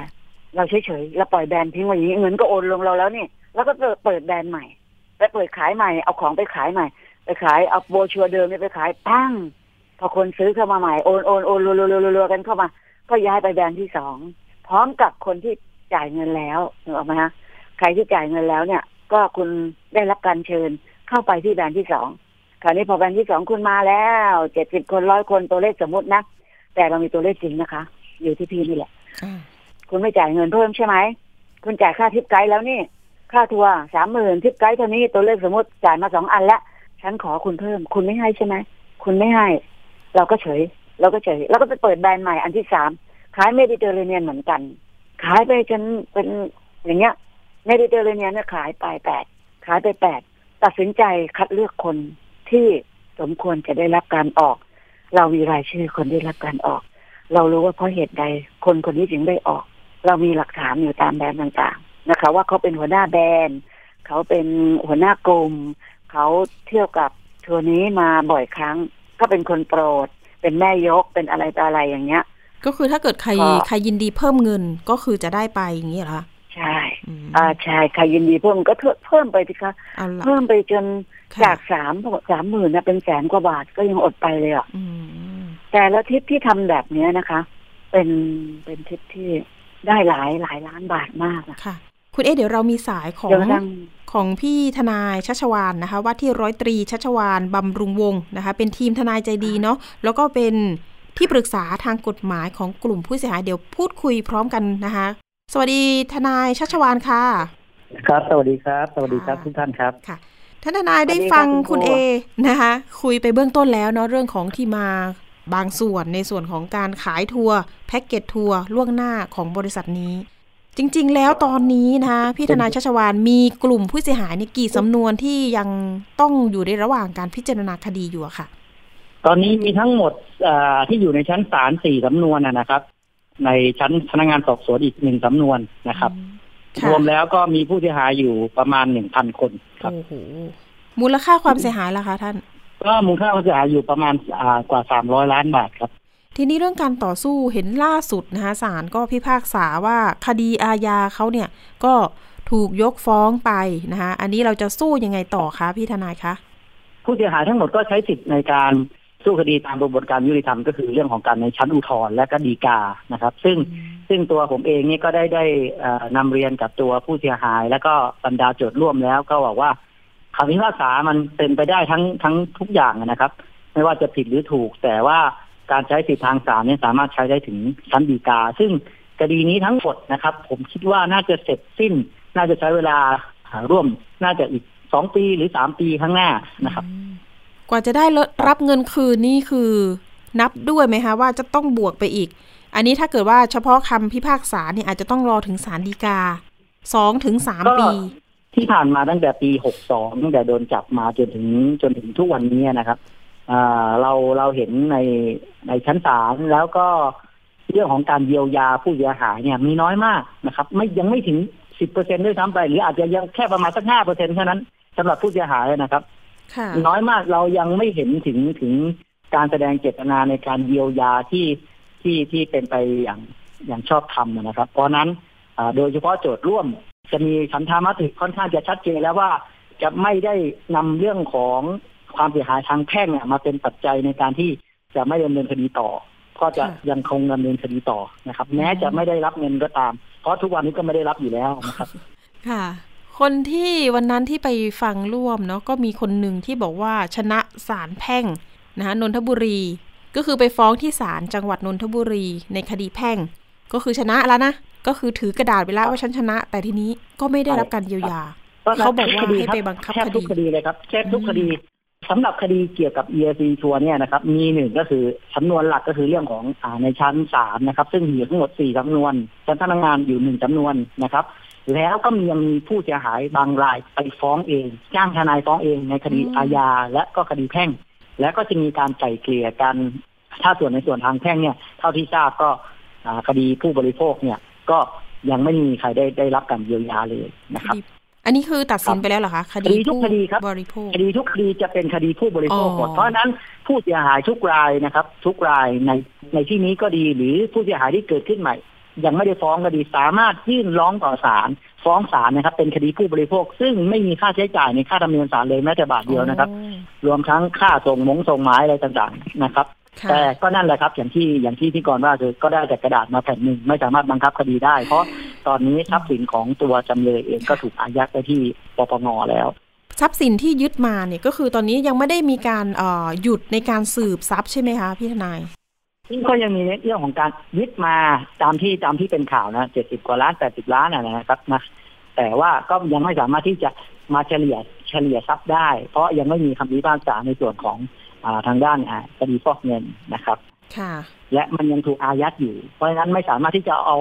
เราเฉยๆเราปล่อยแบรนด์ทิ้งไว้อย่างนี้เงินก็โอนลงเราแล้วนี่แล้วก็เปิดแบรนด์ใหม่ไปเปิดขายใหม่เอาของไปขายใหม่ ไปขายเอาโบชัวเดิมไปขายปั้งพ อคนซื้อเข้ามาใหม่โอนโอนโอนรัวๆๆกันเข้ามา ก็ย้ายไปแบรนด์ที่สองพร้อมกับคนที่จ่ายเงินแล้วนึกออกไหมฮะใครที่จ่ายเงินแล้วเนี่ย ก็คุณได้รับการเชิญเข้าไปที่แบรนด์ที่สองคราวนี้พอแบรนด์ที่สองคุณมาแล้วเจ็ดสิบคนร้อยคนตัวเลขสมมตินะแต่เรามีตัวเลขจริงนะคะ อยู่ที่พี่นี่แหละคุณไม่จ่ายเงินเพิ่มใช่ไหมคุณจ่ายค่าทิปไกด์แล้วนี่ ค่าทัวร์สามหมื่นทิปไกด์เท่านี้ตัวเลขสมมติจ่ายมาสองอันแล้วฉันขอคุณเพิ่ม คุณไม่ให้ใช่ไหมคุณไม่ให้ เราก็เฉย เราก็เฉย แล้วก็ไปเปิดแบรนด์ใหม่อันที่สามขายเมดิเตอร์เรเนียนเหมือนกัน ขายไปจนเป็นอย่างเงี้ยเมดิเตอร์เรเนียนเนี่ยขายไปแปดขายไปแปดตัดสินใจคัดเลือกคนที่สมควรจะได้รับการออก เรามีรายชื่อคนได้รับการออก เรารู้ว่าเพราะเหตุใดคนคนนี้ถึงได้ออก เรามีหลักฐานอยู่ตามแบรนด์ต่างๆนะคะ ว่าเขาเป็นหัวหน้าแบรนด์เขาเป็นหัวหน้ากลุ่มเขาเที่ยวกับทัวร์นี้มาบ่อยครั้ง ก็เป็นคนโปรด เป็นแม่ยกเป็นอะไรต่ออะไรอย่างเงี้ย ก็คือถ้าเกิดใครก็ใครยินดีเพิ่มเงินก็คือจะได้ไปอย่างนี้เหรอคะใช่อืมอ่าใช่ใครยินดีเพิ่มก็เพิ่มไปสิคะเอาละเพิ่มไปจนค่ะจากสามสามหมื่นนะเป็นแสนกว่าบาทก็ยังอดไปเลยอะอืมแต่ละทริปที่ทำแบบเนี้ยนะคะ เป็นเป็นทริปที่ได้หลายหลายล้านบาทมากอะค่ะ คุณเอะเดี๋ยวเรามีสายของจนกระทั่งของพี่ทนายชัชวานนะคะ ว่าที่ร้อยตรีชัชวานบำรุงวงศ์นะคะ เป็นทีมทนายใจดีเนาะแล้วก็เป็นที่ปรึกษาทางกฎหมายของกลุ่มผู้เสียหายเดี๋ยวพูดคุยพร้อมกันนะคะ สวัสดีทนายชัชวานค่ะ ครับ สวัสดีครับ สวัสดีครับค่ะทุกท่านครับค่ะท่านทนายได้สวัสดีฟังค่ะคุคุณณเอครูคุยไปเบื้องต้นแล้วเนาะเรื่องของที่มาบางส่วนในส่วนของการขายทัวร์แพ็กเกจทัวร์ล่วงหน้าของบริษัทนี้ จริง ๆ แล้วตอนนี้นะคะพี่ทนายชัชวานมีกลุ่มผู้เสียหายในกี่สำนวนที่ยังต้องอยู่ในระหว่างการพิจารณาคดีอยู่อะค่ะ ตอนนี้มีทั้งหมดอ่าที่อยู่ในชั้นศาลสี่สำนวนนะนะครับ ในชั้นพนักงานสอบสวนอีกหนึ่งสำนวนนะครับค่ะรวมแล้วก็มีผู้เสียหายอยู่ประมาณหนึ่งพันคนครับโอ้โหมูลค่าความเสียหายล่ะคะท่าน ก็มูลค่าความเสียหายอยู่ประมาณอ่ากว่าสามร้อยล้านบาทครับ ทีนี้เรื่องการต่อสู้เห็นล่าสุดนะคะศาลก็พิพากษาว่าคดีอาญาเขาเนี่ยก็ถูกยกฟ้องไปนะคะอันนี้เราจะสู้ยังไงต่อคะพี่ทนายคะผู้เสียหายทั้งหมดก็ใช้สิทธิ์ในการสู้คดีตามกระบวนการยุติธรรมก็คือเรื่องของการในชั้นอุทธรณ์และก็ฎีกานะครับ ซึ่งซึ่งตัวผมเองนี่ก็ได้ได้นำเรียนกับตัวผู้เสียหาย แล้วก็บรรดาโจทย์ร่วมแล้ว ก็บอกว่าคำพิพากษามันเป็นไปได้ทั้งทั้งทุกอย่างนะครับ ไม่ว่าจะผิดหรือถูกแต่ว่า การใช้สิทธิทางศาลเนี่ยสามารถใช้ได้ถึงชั้นฎีกา ซึ่งคดีนี้ทั้งหมดนะครับ ผมคิดว่าน่าจะเสร็จสิ้น น่าจะใช้เวลาร่วมน่าจะอีกสองปีหรือสามปีข้างหน้านะครับอืมกว่าจะได้รับเงินคืนนี่คือ นับด้วยไหมคะว่าจะต้องบวกไปอีก อันนี้ถ้าเกิดว่าเฉพาะคำพิพากษาเนี่ยอาจจะต้องรอถึงศาลฎีกาสองถึงสามก็ปีที่ผ่านมาตั้งแต่ปี 62 ตั้งแต่โดนจับมาจนถึงจนถึงทุกวันนี้นะครับอ่า เราเราเห็นในในชั้นศาลแล้วก็เรื่องของการเยียวยาผู้เสียหายเนี่ยมีน้อยมากนะครับ ไม่ยังไม่ถึง10%ด้วยซ้ำไป หรืออาจจะยังแค่ประมาณสัก5%เท่านั้นสำหรับผู้เสียหายนะครับค่ะน้อยมากเรายังไม่เห็นถึงถึงการแสดงเจตนาในการเยียวยาที่ที่ที่เป็นไปอย่างอย่างชอบธรรมนะครับ เพราะฉะนั้นอ่าโดยเฉพาะโจทย์ร่วม จะมีฉันทามติค่อนข้างจะชัดเจนแล้วว่าจะไม่ได้นำเรื่องของ ความเสียหายทางแพ่งเนี่ยมาเป็นปัจจัยในการที่จะไม่ดำเนินคดีต่อ ก็จะค่ะยังคงดำเนินคดีต่อนะครับ แม้จะไม่ได้รับเงินก็ตาม เพราะทุกวันนี้ก็ไม่ได้รับอยู่แล้วนะครับ ค่ะ คนที่วันนั้นที่ไปฟังร่วมเนาะก็มีคนหนึ่งที่บอกว่าชนะศาลแพ่งนะคะนนทบุรี ก็คือไปฟ้องที่ศาลจังหวัดนนทบุรีในคดีแพ่ง ก็คือชนะแล้วนะก็คือถือกระดาษไปแล้วว่าฉันชนะ แต่ทีนี้ก็ไม่ได้รับการเยียวยาเขาบอกว่าให้ไปบังคับแทบทุกคคดีดีเลยครับแทบทุกอืมคดี สำหรับคดีเกี่ยวกับ ERC ทัวร์เนี่ยนะครับมีหนึ่งก็คือสำนวนหลักก็คือเรื่องของอ่าในชั้นศาลนะครับ ซึ่งมีอยู่ทั้งหมดสี่สำนวนชั้นพนักงานอยู่หนึ่งสำนวนนะครับ แล้วก็มียังมีผู้เสียหายบางรายไปฟ้องเอง จ้างทนายฟ้องเองในคดีอืมอาญาและก็คดีแพ่ง แล้วก็จะมีการไกล่เกลี่ยกัน ถ้าส่วนในส่วนทางแพ่งเนี่ยเท่าที่ทราบก็อ่าคดีผู้บริโภคเนี่ยก็ยังไม่มีใครได้ได้รับการเยียวยาเลยนะครับคดี อันนี้คือตัดสินไปแล้วเหรอคะคคดีทุกผู้คดีครับบริโภคคดีทุกคดีจะเป็นคดีผู้บริโภคหมดอ๋อเพราะฉะนั้นผู้เสียหายทุกรายนะครับ ทุกรายในในที่นี้ก็ดีหรือผู้เสียหายที่เกิดขึ้นใหม่ ยังไม่ได้ฟ้องคดีสามารถยื่นร้องต่อศาลฟ้องศาลนะครับ เป็นคดีผู้บริโภค ซึ่งไม่มีค่าใช้จ่ายในค่าธรรมเนียมศาลเลยแม้แต่บาทเดียวนะครับ รวมทั้งค่าส่งมงส่งหมายอะไรต่างๆนะครับค่ะ แต่ก็นั่นแหละครับ อย่างที่อย่างที่พี่กรณ์ว่าคือก็ได้แต่กระดาษมาแผ่นหนึ่งไม่สามารถบังคับคดีได้ เพราะตอนนี้ทรัพย์สินของตัวจำเลยเองก็ถูกอายัดไปที่ปปงแล้วทรัพย์สินที่ยึดมาเนี่ยก็คือตอนนี้ยังไม่ได้มีการเอ่อหยุดในการสืบทรัพย์ใช่ไหมคะพี่ทนายซึ่งก็ยังมีในเรื่องของการยึดมาตามที่ตามที่เป็นข่าวนะเจ็ดสิบกว่าล้านแปดสิบล้านนะนะครับนะแต่ว่าก็ยังไม่สามารถที่จะมาเฉลี่ยเฉลี่ยทรัพย์ได้ เพราะยังไม่มีคำพิพากษาในส่วนของอา ทางด้านอ่าคดีฟอกเงินนะครับค่ะและมันยังถูกอายัดอยู่ เพราะฉะนั้นไม่สามารถที่จะเอา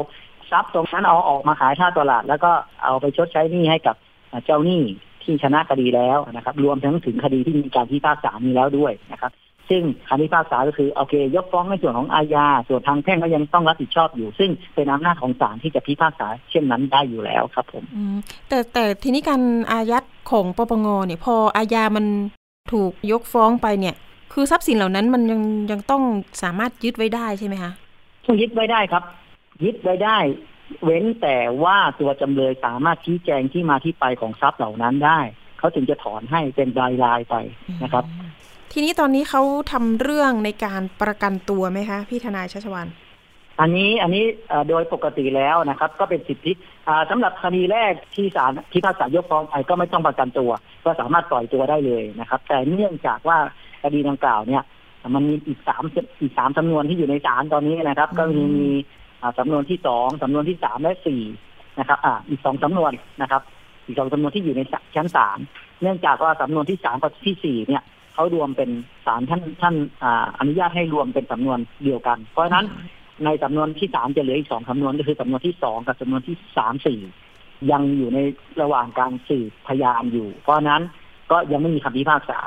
ทรัพย์ตรงนั้นเอาออกมาขายท่าตลาด แล้วก็เอาไปชดใช้หนี้ให้กับเจ้าหนี้ที่ชนะคดีแล้วนะครับ รวมทั้งถึงคดีที่มีการพิพากษานี้แล้วด้วยนะครับ ซึ่งคำพิพากษาก็คือโอเค ยกฟ้องในส่วนของอาญาส่วนทางแพ่งก็ยังต้องรับผิดชอบอยู่ ซึ่งเป็นอำนาจของศาลที่จะพิพากษาเช่นนั้นได้อยู่แล้วครับผมอืมแต่แต่ทีนี้การอายัดของปปงเนี่ยพออาญามันถูกยกฟ้องไปเนี่ย คือทรัพย์สินเหล่านั้นมันยังยังต้องสามารถยึดไว้ได้ใช่ไหมคะต้องยึดไว้ได้ครับ ยึดไว้ได้ เว้นแต่ว่าตัวจำเลยสามารถชี้แจงที่มาที่ไปของทรัพย์เหล่านั้นได้ เขาถึงจะถอนให้เป็นรายรายๆไปนะครับ ทีนี้ตอนนี้เขาทำเรื่องในการประกันตัวไหมคะ พี่ทนายชัชวันอันนี้อันนี้เอ่อโดยปกติแล้วนะครับ ก็เป็นสิทธิอ่าสำหรับคดีแรกที่ศาลพิพากษายกฟ้องไปก็ไม่ต้องประกันตัว ก็สามารถปล่อยตัวได้เลยนะครับ แต่เนื่องจากว่า คดีดังกล่าวเนี่ย มันมีอีกสามอีกสามจำนวนที่อยู่ในศาลตอนนี้นะครับ ก็มีมีอ่าสำนวนที่สองสำนวนที่สามและสี่นะครับ อ่า อีกสองสำนวนนะครับ อีกสองสำนวนที่อยู่ในชั้นศาลเนื่องจากว่าสำนวนที่สามกับที่สี่เนี่ยเขารวมเป็นศาลท่านท่านอ่าอนุญาตให้รวมเป็นสำนวนเดียวกัน เพราะฉะนั้นในสำนวนที่สามจะเหลืออีกสองสำนวนก็คือสำนวนที่สองกับสำนวนที่สามสี่ยังอยู่ในระหว่างการสืบพยานอยู่ เพราะฉะนั้นก็ยังไม่มีคำพิพากษา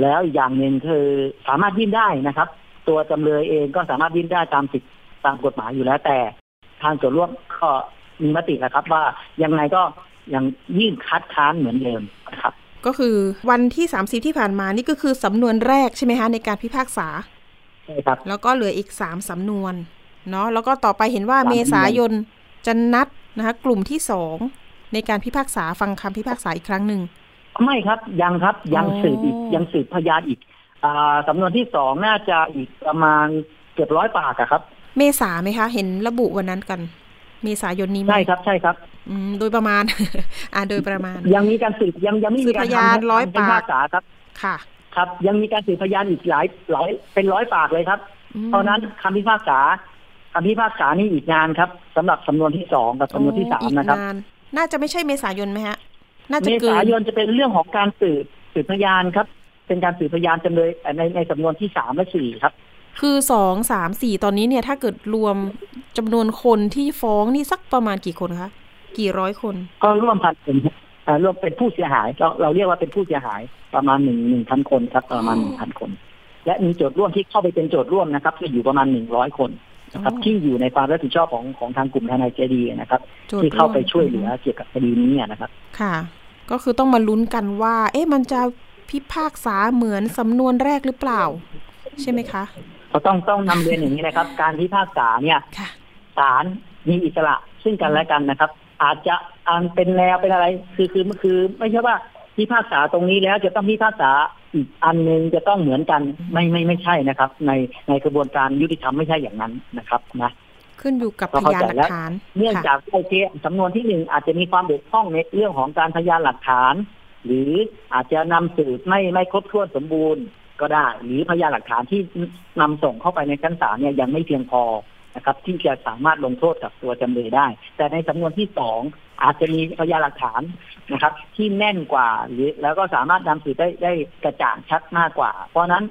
แล้วอีกอย่างหนึ่งคือสามารถยื่นได้นะครับ ตัวจำเลยเองก็สามารถยื่นได้ตามสิทธิตามกฎหมายอยู่แล้วแต่ทางส่วนร่วมก็มีมตินะครับ ว่ายังไงก็ยังยื่นคัดค้านเหมือนเดิมนะครับ ก็คือวันที่30ที่ผ่านมานี่ก็คือสำนวนแรกใช่ไหมคะในการพิพากษาใช่ครับแล้วก็เหลืออีก3สำนวนเนาะแล้วก็ต่อไปเห็นว่าสามเมสำนวนษายนจะนัดนะคะกลุ่มที่สองในการพิพากษาฟังคำพิพากษาอีกครั้งหนึ่ง ไม่ครับยังครับยังอ๋อสืบอีกยังสืบพยานอีกอ่าสำนวนที่สองน่าจะอีกประมาณเกือบร้อยปากอะครับ เมษาไหมคะ เห็นระบุวันนั้นกัน เมษายนนี้ไหมใช่ครับ ใช่ครับ อืมโดยประมาณ อ่าโดยประมาณ ยังมีการสืบยังยังไม่มีการสืบพยานทำร้อยคำพิปากพากษาครับ ค่ะ ครับ ยังมีการสืบพยานอีกหลายหลายเป็นร้อยปากเลยครับอืมเพราะฉะนั้นคำพิพากษาคำพิพากษานี่อีกนานครับสำหรับสำนวนที่สองกับสำนวนที่สามอีกนะครับนานน่าจะไม่ใช่เมษายนไหมฮะ น่าจะเมเกิษานยนจะเป็นเรื่องของการสืบสืบพยานครับ เป็นการสืบพยานจำเลยในในสำนวนที่สามและสี่ครับ คือสองสามสี่ตอนนี้เนี่ยถ้าเกิดรวมจำนวนคนที่ฟ้องนี่สักประมาณกี่คนคะกี่ร้อยคน ก็ร่วมพันคนเอ่อร่วมเป็นผู้เสียหายเราเราเรียกว่าเป็นผู้เสียหายประมาณหนึ่งหนึ่งพันคนครับ ประมาณหนึ่งพันคน และมีโจทย์ร่วมที่เข้าไปเป็นโจทย์ร่วมนะครับที่อยู่ประมาณหนึ่งร้อยคน นะครับอ๋อที่อยู่ในความรับผิดชอบของของทางกลุ่มทนายเจดีนะครับโจทย์ที่เข้าไปร่วมช่วยเหลือเกี่ยวกับคดีนี้นะครับ ค่ะ ก็คือต้องมาลุ้นกันว่า เอ๊ะมันจะพิพากษาเหมือนสำนวนแรกหรือเปล่า ใช่ไหมคะก็ต้องต้องนำเรียนอย่างนี้นะครับ การพิพากษาเนี่ยค่ะศาลมีอิสระซึ่งกันและกันนะครับ อาจจะอันเป็นแนวเป็นอะไร คือคือคือไม่ใช่ว่าพิพากษาตรงนี้แล้วจะต้องพิพากษา อีกอันหนึงจะต้องเหมือนกันไม่ไม่ไม่ใช่นะครับ ในในกระบวนการยุติธรรมไม่ใช่อย่างนั้นนะครับนะขึ้นอยู่กับก็พเข้าใจยานหลัแล้กวฐาน เนื่องค่ะจากโอเคสำนวนที่หนึ่งอาจจะมีความบกพร่องในเรื่องของการพยานหลักฐาน หรืออาจจะนำสืบไม่ไม่ครบถ้วนสมบูรณ์ ก็ได้ หรือพยานหลักฐานที่นำส่งเข้าไปในชั้นศาลเนี่ยยังไม่เพียงพอนะครับ ที่จะสามารถลงโทษกับตัวจำเลยได้ แต่ในสำนวนที่สองอาจจะมีพยานหลักฐาน นะครับ ที่แน่นกว่าหรือแล้วก็สามารถนำสืบได้ได้กระจ่างชัดมากกว่า เพราะฉะนั้น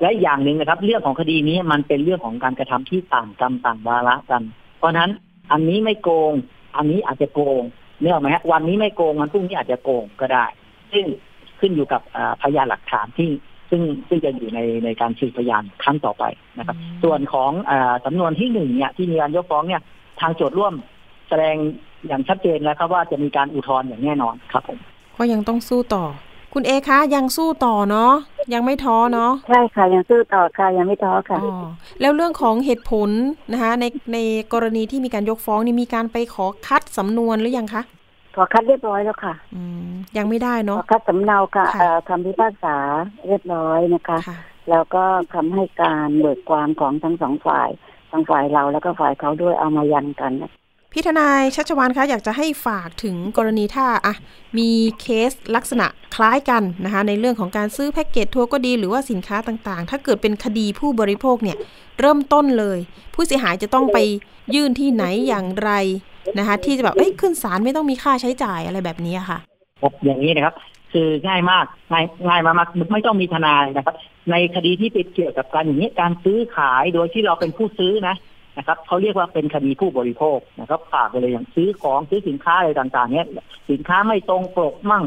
และอีกอย่างหนึ่งนะครับ เรื่องของคดีนี้มันเป็นเรื่องของการกระทำที่ต่างกรรมต่างวาระกัน เพราะฉะนั้นอันนี้ไม่โกง อันนี้อาจจะโกงเนี่ยหรอกไหมฮะวันนี้ไม่โกงวันพรุ่งนี้อาจจะโกงก็ได้ ซึ่งขึ้นอยู่กับอ่าพยานหลักฐานที่ซึ่งซึ่งจะอยู่ในในการสืบพยานครั้งต่อไปนะครับอืมส่วนของอาสำนวนที่หนึ่งเนี่ยที่มีการยกฟ้องเนี่ย ทางโจทย์ร่วมแสดง อย่างชัดเจนแล้วครับว่าจะมีการอุทธรณ์อย่างแน่นอนครับผมก็ยังต้องสู้ต่อ คุณเอคะยังสู้ต่อเนาะยังไม่ท้อเนาะใช่ค่ะยังสู้ต่อค่ะยังไม่ท้อค่ะอ๋อแล้วเรื่องของเหตุผลนะคะ ในในกรณีที่มีการยกฟ้องนี่มีการไปขอคัดสำนวนหรือยังคะขอคัดเรียบร้อยแล้วค่ะ อืมยังไม่ได้ขเนาะอคัดสำเนาค่ะค่ะเอ่อคำพิพากษาเรียบร้อยนะคะค่ะแล้วก็คำให้การเบิกความของทั้งสองฝ่ายทั้งฝ่ายเราแล้วก็ฝ่ายเขาด้วยเอามายันกันนะ พี่ทนายชัชวานคะอยากจะให้ฝากถึงกรณีถ้าอะมีเคสลักษณะคล้ายกันนะคะในเรื่องของการซื้อแพ็กเกจทัวร์ก็ดีหรือว่าสินค้าต่างๆ ถ้าเกิดเป็นคดีผู้บริโภคเนี่ยเริ่มต้นเลย ผู้เสียหายจะต้องไปยื่นที่ไหนอย่างไรนะคะที่จะแบบเอ้ยขึ้นศาลไม่ต้องมีค่าใช้จ่ายอะไรแบบนี้ค่ะครับอย่างนี้นะครับ คือง่ายมากง่ายง่ายมากไม่ต้องมีทนายนะครับ ในคดีที่เป็นเกี่ยวกับการอย่างนี้การซื้อขายโดยที่เราเป็นผู้ซื้อนะ นะครับเขาเรียกว่าเป็นคดีผู้บริโภคนะครับฝากไปเลยอย่างซื้อของซื้อสินค้าอะไรต่างๆ เนี้ยสินค้าไม่ตรงปกมั่ง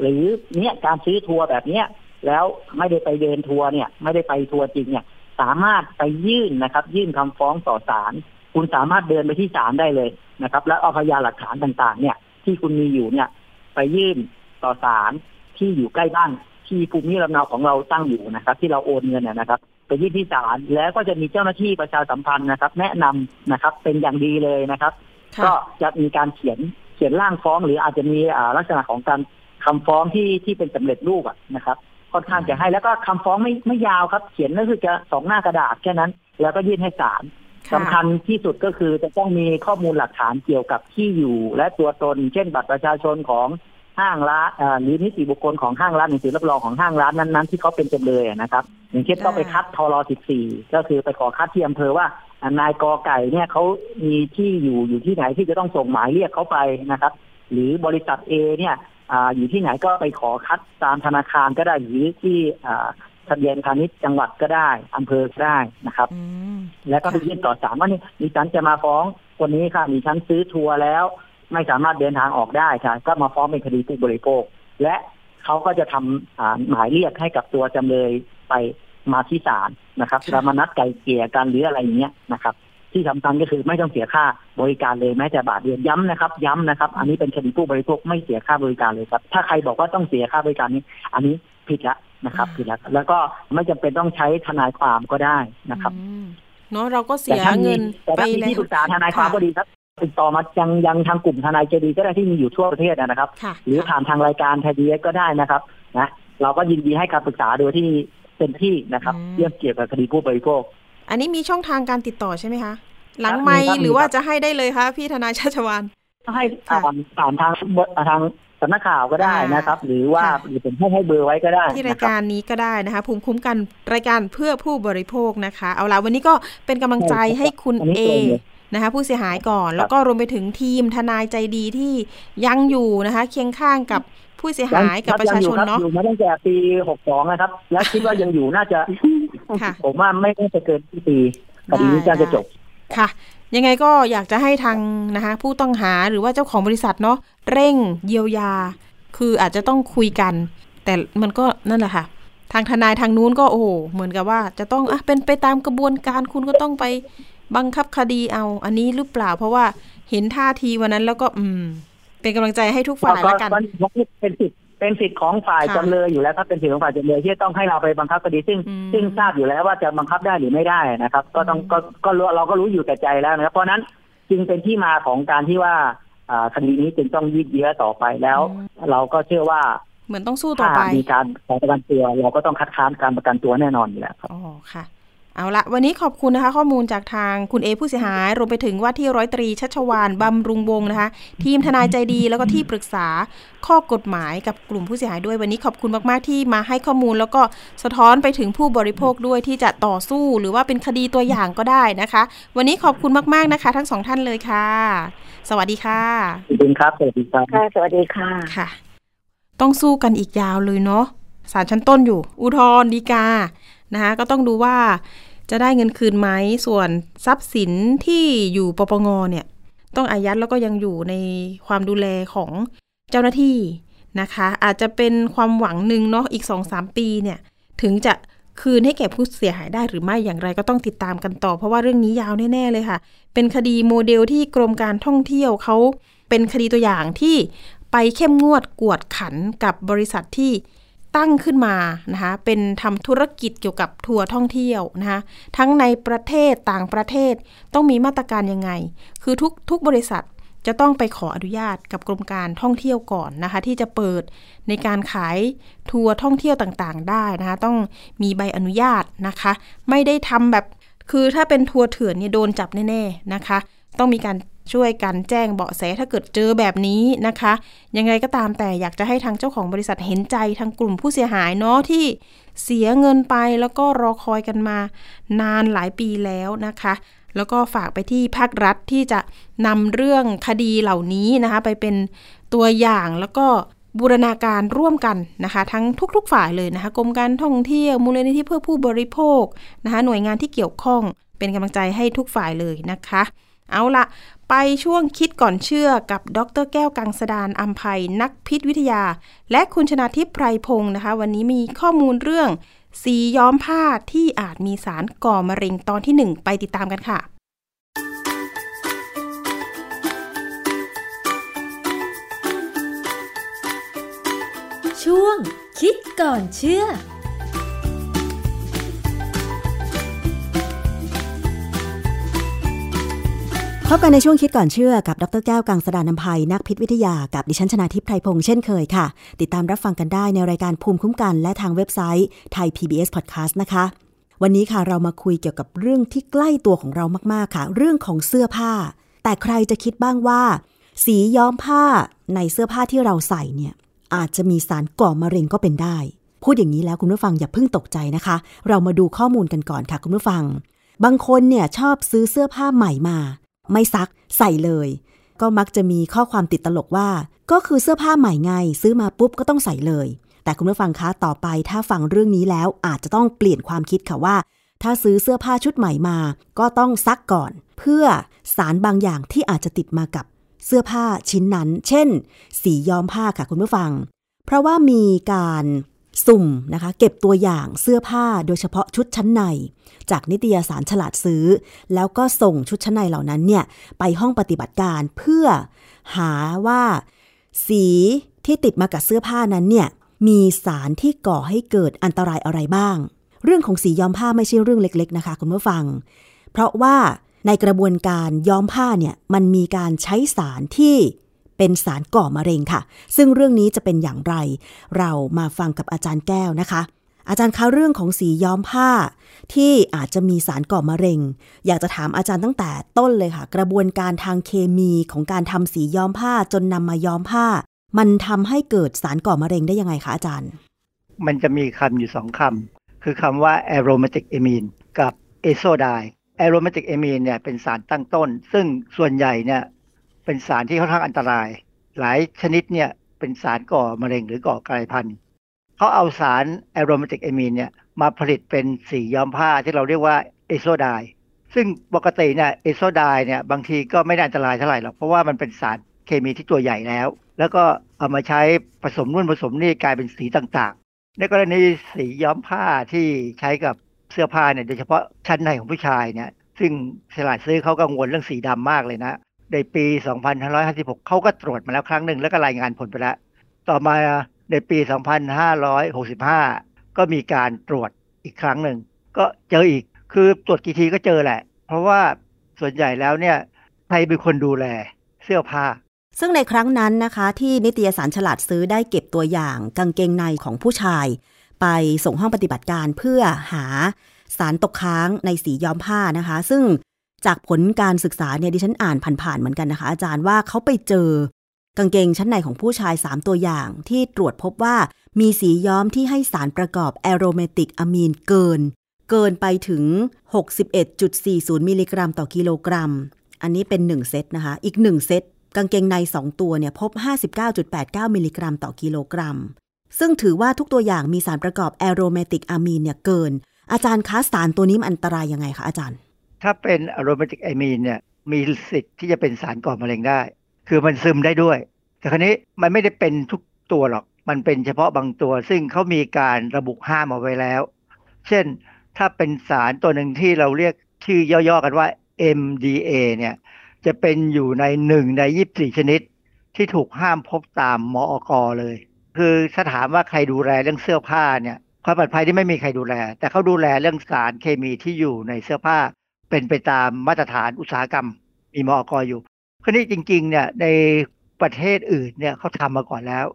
หรือเนี้ยการซื้อทัวร์แบบเนี้ยแล้วไม่ได้ไปเดินทัวร์เนี่ย ไม่ได้ไปทัวร์จริงเนี่ย สามารถไปยื่นนะครับ ยื่นคำฟ้องต่อศาลคุณสามารถเดินไปที่ศาลได้เลยนะครับ แล้วเอาพยานหลักฐานต่างๆ เนี่ย ที่คุณมีอยู่เนี่ย ไปยื่นต่อศาลที่อยู่ใกล้บ้านที่ภูมิลำเนาของเราตั้งอยู่นะครับ ที่เราโอนเงินเนี่ยนะครับ ไปยื่นที่ศาลแล้วก็จะมีเจ้าหน้าที่ประชาสัมพันธ์นะครับ แนะนำนะครับ เป็นอย่างดีเลยนะครับค่ะก็จะมีการเขียนเขียนร่างฟ้อง หรืออาจจะมีอ่าลักษณะของการคำฟ้องที่ที่เป็นสำเร็จรูปอะนะครับค่อนข้างจะให้แล้วก็คำฟ้องไม่ไม่ยาวครับ เขียนก็คือจะสองหน้ากระดาษแค่นั้น แล้วก็ยื่นให้ศาลค่ะสำคัญที่สุดก็คือจะต้องมีข้อมูลหลักฐานเกี่ยวกับที่อยู่และตัวตน เช่นบัตรประชาชนของ ห้างร้านเอ่อหรือนิติบุคคลของห้างร้านหนังสือรับรองของห้างร้านนั้นๆที่เขาเป็นจำเลยอะนะครับ อย่างเช่นต้องไปคัดทร14 ก็คือไปขอคัดที่อำเภอว่าอ่านายกอไก่เนี่ยเขามีที่อยู่อยู่ที่ไหนที่จะต้องส่งหมายเรียกเขาไปนะครับ หรือบริษัท A เนี่ยอ่าอยู่ที่ไหนก็ไปขอคัดตามธนาคารก็ได้หรือที่อ่าทะเบียนพาณิชย์จังหวัดก็ได้อำเภอก็ได้นะครับอืมแล้วก็ไปยื่นต่อศาลว่านี่ดิฉันจะมาฟ้องคนนี้ค่ะดิฉันซื้อทัวร์แล้ว ไม่สามารถเดินทางออกได้ค่ะก็มาฟ้องเป็นคดีผู้บริโภค และเขาก็จะทำอ่าหมายเรียกให้กับตัวจำเลยไปมาที่ศาลนะครับค่ะแล้วมานัดไกลเกลี่ยกันหรืออะไรอย่างเงี้ยนะครับ ที่สำคัญก็คือไม่ต้องเสียค่าบริการเลยแม้แต่บาทเดียวย้ำนะครับ ย้ำนะครับ อันนี้เป็นคดีผู้บริโภคไม่เสียค่าบริการเลยครับ ถ้าใครบอกว่าต้องเสียค่าบริการนี้ อันนี้ผิดละนะครับผิดละแล้วก็ไม่จำเป็นต้องใช้ทนายความก็ได้นะครับอืมเนาะเราก็เสีแต่ยถ้ามีเงินแต่ไปถ้ามีแล้วที่ปรึกษาทนายความก็ดีครับ ติดต่อมายังยังทางกลุ่มทนายเจดีก็ได้ที่มีอยู่ทั่วประเทศนะครับค่ะหรือผ่านทางรายการไทยดีก็ได้นะครับนะเราก็ยินดีให้คำปรึกษาโดยที่เป็นที่นะครับอืมเรื่องเกี่ยวกับคดีผู้บริโภค อันนี้มีช่องทางการติดต่อใช่ไหมคะ หลังครับไมมีครับหรือว่ามีครับจะให้ได้เลยคะพี่ทนายชัชวานให้ค่ะผ่านผ่านทางบทางสำนักข่าวก็ได้นะครับ หรือว่าค่ะหรือผมให้ให้เบอร์ไว้ก็ได้ ที่รายนะครับการนี้ก็ได้นะคะ ภูมิคุ้มกันรายการเพื่อผู้บริโภคนะคะ เอาละวันนี้ก็เป็นกำลังใจใช่ครับให้คุณอันนี้เอตรงเลย นะคะผู้เสียหายก่อน แล้วก็รวมไปถึงทีมทนายใจดีที่ยังอยู่นะคะ เคียงข้างกับผู้เสียหายกับประชาชนยังอยู่เนาะครับอยู่มาตั้งแต่ปีหกสองนะครับ แล้วคิดว่ายังอยู่น่าจะค่ะผมว่าไม่น่าจะเกินปีคดีนี้ได้จะจบค่ะ ยังไงก็อยากจะให้ทางนะคะ ผู้ต้องหาหรือว่าเจ้าของบริษัทเนาะเร่งเยียวยา คืออาจจะต้องคุยกัน แต่มันก็นั่นแหละค่ะ ทางทนายทางนู้นก็โอ้โหเหมือนกับว่าจะต้องอะเป็นไปตามกระบวนการคุณก็ต้องไป บังคับคดีเอา อันนี้หรือเปล่า เพราะว่าเห็นท่าทีวันนั้นแล้วก็อืม เป็นกำลังใจให้ทุกฝ่ายแล้วกันเป็นสิทธิ์เป็นสิทธิ์ของฝ่ายค่ะจำเลยอยู่แล้วครับเป็นสิทธิ์ของฝ่ายจำเลยที่จะต้องให้เราไปบังคับคดีซึ่งอืมซึ่งทราบอยู่แล้วว่าจะบังคับได้หรือไม่ได้นะครับ ก็ต้องก็ก็รู้เราก็รู้อยู่แต่ใจแล้วนะครับ เพราะฉะนั้นจึงเป็นที่มาของการที่ว่าอ่าคดีนี้จึงต้องยืดเยื้อต่อไปแล้ว เราก็เชื่อว่าเหมือนต้องสู้ต่อถ้าไปมีการขอประกันตัว เราก็ต้องคัดค้านการประกันตัวแน่นอนอยู่แล้วครับอ๋อค่ะ เอาละวันนี้ขอบคุณนะคะ ข้อมูลจากทางคุณเอผู้เสียหาย รวมไปถึงว่าที่ร้อยตรีชัชวานบำรุงวงศ์นะคะ ทีมทนายใจดีแล้วก็ที่ปรึกษาข้อกฎหมายกับกลุ่มผู้เสียหายด้วยวันนี้ขอบคุณมาก ๆ ที่มาให้ข้อมูล แล้วก็สะท้อนไปถึงผู้บริโภคด้วยที่จะต่อสู้ หรือว่าเป็นคดีตัวอย่างก็ได้นะคะ วันนี้ขอบคุณมาก ๆ นะคะ ทั้งสองท่านเลยค่ะ สวัสดีค่ะขอบคุณครับสวัสดีครับค่ะสวัสดีค่ะค่ะ ต้องสู้กันอีกยาวเลยเนาะศาลชั้นต้นอยู่ อุทธรณ์ฎีกานะคะก็ต้องดูว่า จะได้เงินคืนไหมส่วนทรัพย์สินที่อยู่ปปงเนี่ย ต้องอายัดแล้วก็ยังอยู่ในความดูแลของเจ้าหน้าที่นะคะ อาจจะเป็นความหวังหนึ่งเนาะอีกสองสามปีเนี่ย ถึงจะคืนให้แก่ผู้เสียหายได้หรือไม่อย่างไรก็ต้องติดตามกันต่อ เพราะว่าเรื่องนี้ยาวแน่ๆเลยค่ะ เป็นคดีโมเดลที่กรมการท่องเที่ยวเขาเป็นคดีตัวอย่างที่ไปเข้มงวดกวดขันกับบริษัทที่ ตั้งขึ้นมานะคะเป็นทำธุรกิจเกี่ยวกับทัวร์ท่องเที่ยวนะคะทั้งในประเทศต่างประเทศต้องมีมาตรการยังไง คือทุกทุกบริษัทจะต้องไปขออนุญาตกับกรมการท่องเที่ยวก่อนนะคะที่จะเปิดในการขายทัวร์ท่องเที่ยวต่างๆ ได้นะคะต้องมีใบอนุญาตนะคะ ไม่ได้ทำแบบคือถ้าเป็นทัวร์เถื่อนเนี่ยโดนจับแน่ๆนะคะ ต้องมีการ ช่วยกันแจ้งเบาะแสถ้าเกิดเจอแบบนี้นะคะ ยังไงก็ตามแต่อยากจะให้ทางเจ้าของบริษัทเห็นใจทางกลุ่มผู้เสียหายเนาะที่เสียเงินไปแล้วก็รอคอยกันมา นานหลายปีแล้วนะคะ แล้วก็ฝากไปที่ภาครัฐที่จะนำเรื่องคดีเหล่านี้นะคะ ไปเป็นตัวอย่างแล้วก็บูรณาการร่วมกันนะคะ ทั้งทุก ๆ ฝ่ายเลยนะคะกรมการท่องเที่ยวมูลนิธิเพื่อผู้บริโภคนะคะ หน่วยงานที่เกี่ยวข้องเป็นกำลังใจให้ทุกฝ่ายเลยนะคะ เอาละ ไปช่วงคิดก่อนเชื่อกับดรแก้วกังสดานอัมภัยนักพิษวิทยา และคุณชนาทิพย์ไพรพงศ์นะคะ วันนี้มีข้อมูลเรื่อง สีย้อมผ้าที่อาจมีสารก่อมะเร็งตอนที่ 1 ไปติดตามกันค่ะ ช่วงคิดก่อนเชื่อ พบกันในช่วงคิดก่อนเชื่อกับดรแก้วกังสดานนภัยนักพิษวิทยากับดิฉันชนาทิพย์ไพรพงษ์เช่นเคยค่ะ ติดตามรับฟังกันได้ในรายการภูมิคุ้มกันและทางเว็บไซต์ไทย PBS Podcast นะคะ วันนี้ค่ะเรามาคุยเกี่ยวกับเรื่องที่ใกล้ตัวของเรามากๆค่ะ เรื่องของเสื้อผ้า แต่ใครจะคิดบ้างว่า สีย้อมผ้าในเสื้อผ้าที่เราใส่เนี่ยอาจจะมีสารก่อมะเร็งก็เป็นได้ พูดอย่างนี้แล้วคุณผู้ฟังอย่าเพิ่งตกใจนะคะ เรามาดูข้อมูลกันก่อนค่ะคุณผู้ฟัง บางคนเนี่ยชอบซื้อเสื้อผ้าใหม่มา ไม่ซักใส่เลย ก็มักจะมีข้อความติดตลกว่า ก็คือเสื้อผ้าใหม่ไง ซื้อมาปุ๊บก็ต้องใส่เลย แต่คุณผู้ฟังคะต่อไปถ้าฟังเรื่องนี้แล้วอาจจะต้องเปลี่ยนความคิดค่ะว่า ถ้าซื้อเสื้อผ้าชุดใหม่มา ก็ต้องซักก่อน เพื่อสารบางอย่างที่อาจจะติดมากับเสื้อผ้าชิ้นนั้น เช่น สีย้อมผ้าค่ะคุณผู้ฟัง เพราะว่ามีการ สุ่มนะคะ เก็บตัวอย่างเสื้อผ้าโดยเฉพาะชุดชั้นใน จากนิตยสารฉลาดซื้อ แล้วก็ส่งชุดชั้นในเหล่านั้นเนี่ยไปห้องปฏิบัติการเพื่อหาว่า สีที่ติดมากับเสื้อผ้านั้นเนี่ยมีสารที่ก่อให้เกิดอันตรายอะไรบ้าง เรื่องของสีย้อมผ้าไม่ใช่เรื่องเล็กๆนะคะคุณผู้ฟัง เพราะว่าในกระบวนการย้อมผ้าเนี่ยมันมีการใช้สารที่ เป็นสารก่อมะเร็งค่ะ ซึ่งเรื่องนี้จะเป็นอย่างไร เรามาฟังกับอาจารย์แก้วนะคะ อาจารย์คะเรื่องของสีย้อมผ้า ที่อาจจะมีสารก่อมะเร็ง อยากจะถามอาจารย์ตั้งแต่ต้นเลยค่ะ กระบวนการทางเคมีของการทำสีย้อมผ้าจนนำมาย้อมผ้า มันทำให้เกิดสารก่อมะเร็งได้ยังไงคะอาจารย์ มันจะมีคำอยู่สองคำคือคำว่า aromatic amine กับ azodine aromatic amine เนี่ยเป็นสารตั้งต้น ซึ่งส่วนใหญ่เนี่ย เป็นสารที่ค่อนข้างอันตราย หลายชนิดเนี่ยเป็นสารก่อมะเร็งหรือก่อกลายพันธุ์เขาเอาสาร aromatic amine เนี่ยมาผลิตเป็นสีย้อมผ้าที่เราเรียกว่า azodine ซึ่งปกติเนี่ย azodine เนี่ยบางทีก็ไม่ได้อันตรายเท่าไหร่หรอกเพราะว่ามันเป็นสารเคมีที่ตัวใหญ่แล้ว แล้วก็เอามาใช้ผสมนู่นผสมนี่กลายเป็นสีต่างๆ ในกรณีสีย้อมผ้าที่ใช้กับเสื้อผ้าเนี่ยโดยเฉพาะชั้นในของผู้ชายเนี่ยซึ่งฉลาดซื้อเขากังวลเรื่องสีดำมากเลยนะ ในปี 2556 เขาก็ตรวจมาแล้วครั้งหนึ่งแล้วก็รายงานผลไปแล้ว ต่อมาในปี 2565 ก็มีการตรวจอีกครั้งหนึ่ง ก็เจออีก คือตรวจกี่ทีก็เจอแหละ เพราะว่าส่วนใหญ่แล้วเนี่ยใครเป็นคนดูแลเสื้อผ้า ซึ่งในครั้งนั้นนะคะที่นิตยสารฉลาดซื้อได้เก็บตัวอย่างกางเกงในของผู้ชาย ไปส่งห้องปฏิบัติการเพื่อหาสารตกค้างในสีย้อมผ้านะคะ ซึ่ง จากผลการศึกษาเนี่ยดิฉันอ่านผ่านๆเหมือนกันนะคะ อาจารย์ว่าเขาไปเจอกางเกงชั้นในของผู้ชาย 3 ตัวอย่าง ที่ตรวจพบว่ามีสีย้อมที่ให้สารประกอบแอโรเมติกอะมีนเกิน เกินไปถึง 61.40 มิลลิกรัมต่อกิโลกรัม อันนี้เป็น 1 เซตนะคะ อีก 1 เซตกางเกงใน 2 ตัวเนี่ยพบ 59.89 มิลลิกรัมต่อกิโลกรัม ซึ่งถือว่าทุกตัวอย่างมีสารประกอบ aromatic amine เนี่ยเกิน อาจารย์คะสารตัวนี้มันอันตรายยังไงคะอาจารย์ ถ้าเป็น aromatic amine เนี่ยมีสิทธิ์ที่จะเป็นสารก่อมะเร็งได้ คือมันซึมได้ด้วย แต่คราวนี้มันไม่ได้เป็นทุกตัวหรอก มันเป็นเฉพาะบางตัว ซึ่งเขามีการระบุห้ามเอาไว้แล้ว เช่นถ้าเป็นสารตัวหนึ่งที่เราเรียกชื่อย่อๆกันว่า MDA เนี่ยจะเป็นอยู่ในหนึ่งใน24ชนิด ที่ถูกห้ามพบตามมอกเลย คือถ้าถามว่าใครดูแลเรื่องเสื้อผ้าเนี่ยความปลอดภัยที่ไม่มีใครดูแล แต่เขาดูแลเรื่องสารเคมีที่อยู่ในเสื้อผ้า เป็นไปตามมาตรฐานอุตสาหกรรม มีมอกอยู่คราวนี้จริงๆเนี่ยในประเทศอื่นเนี่ยเขาทำมาก่อนแล้ว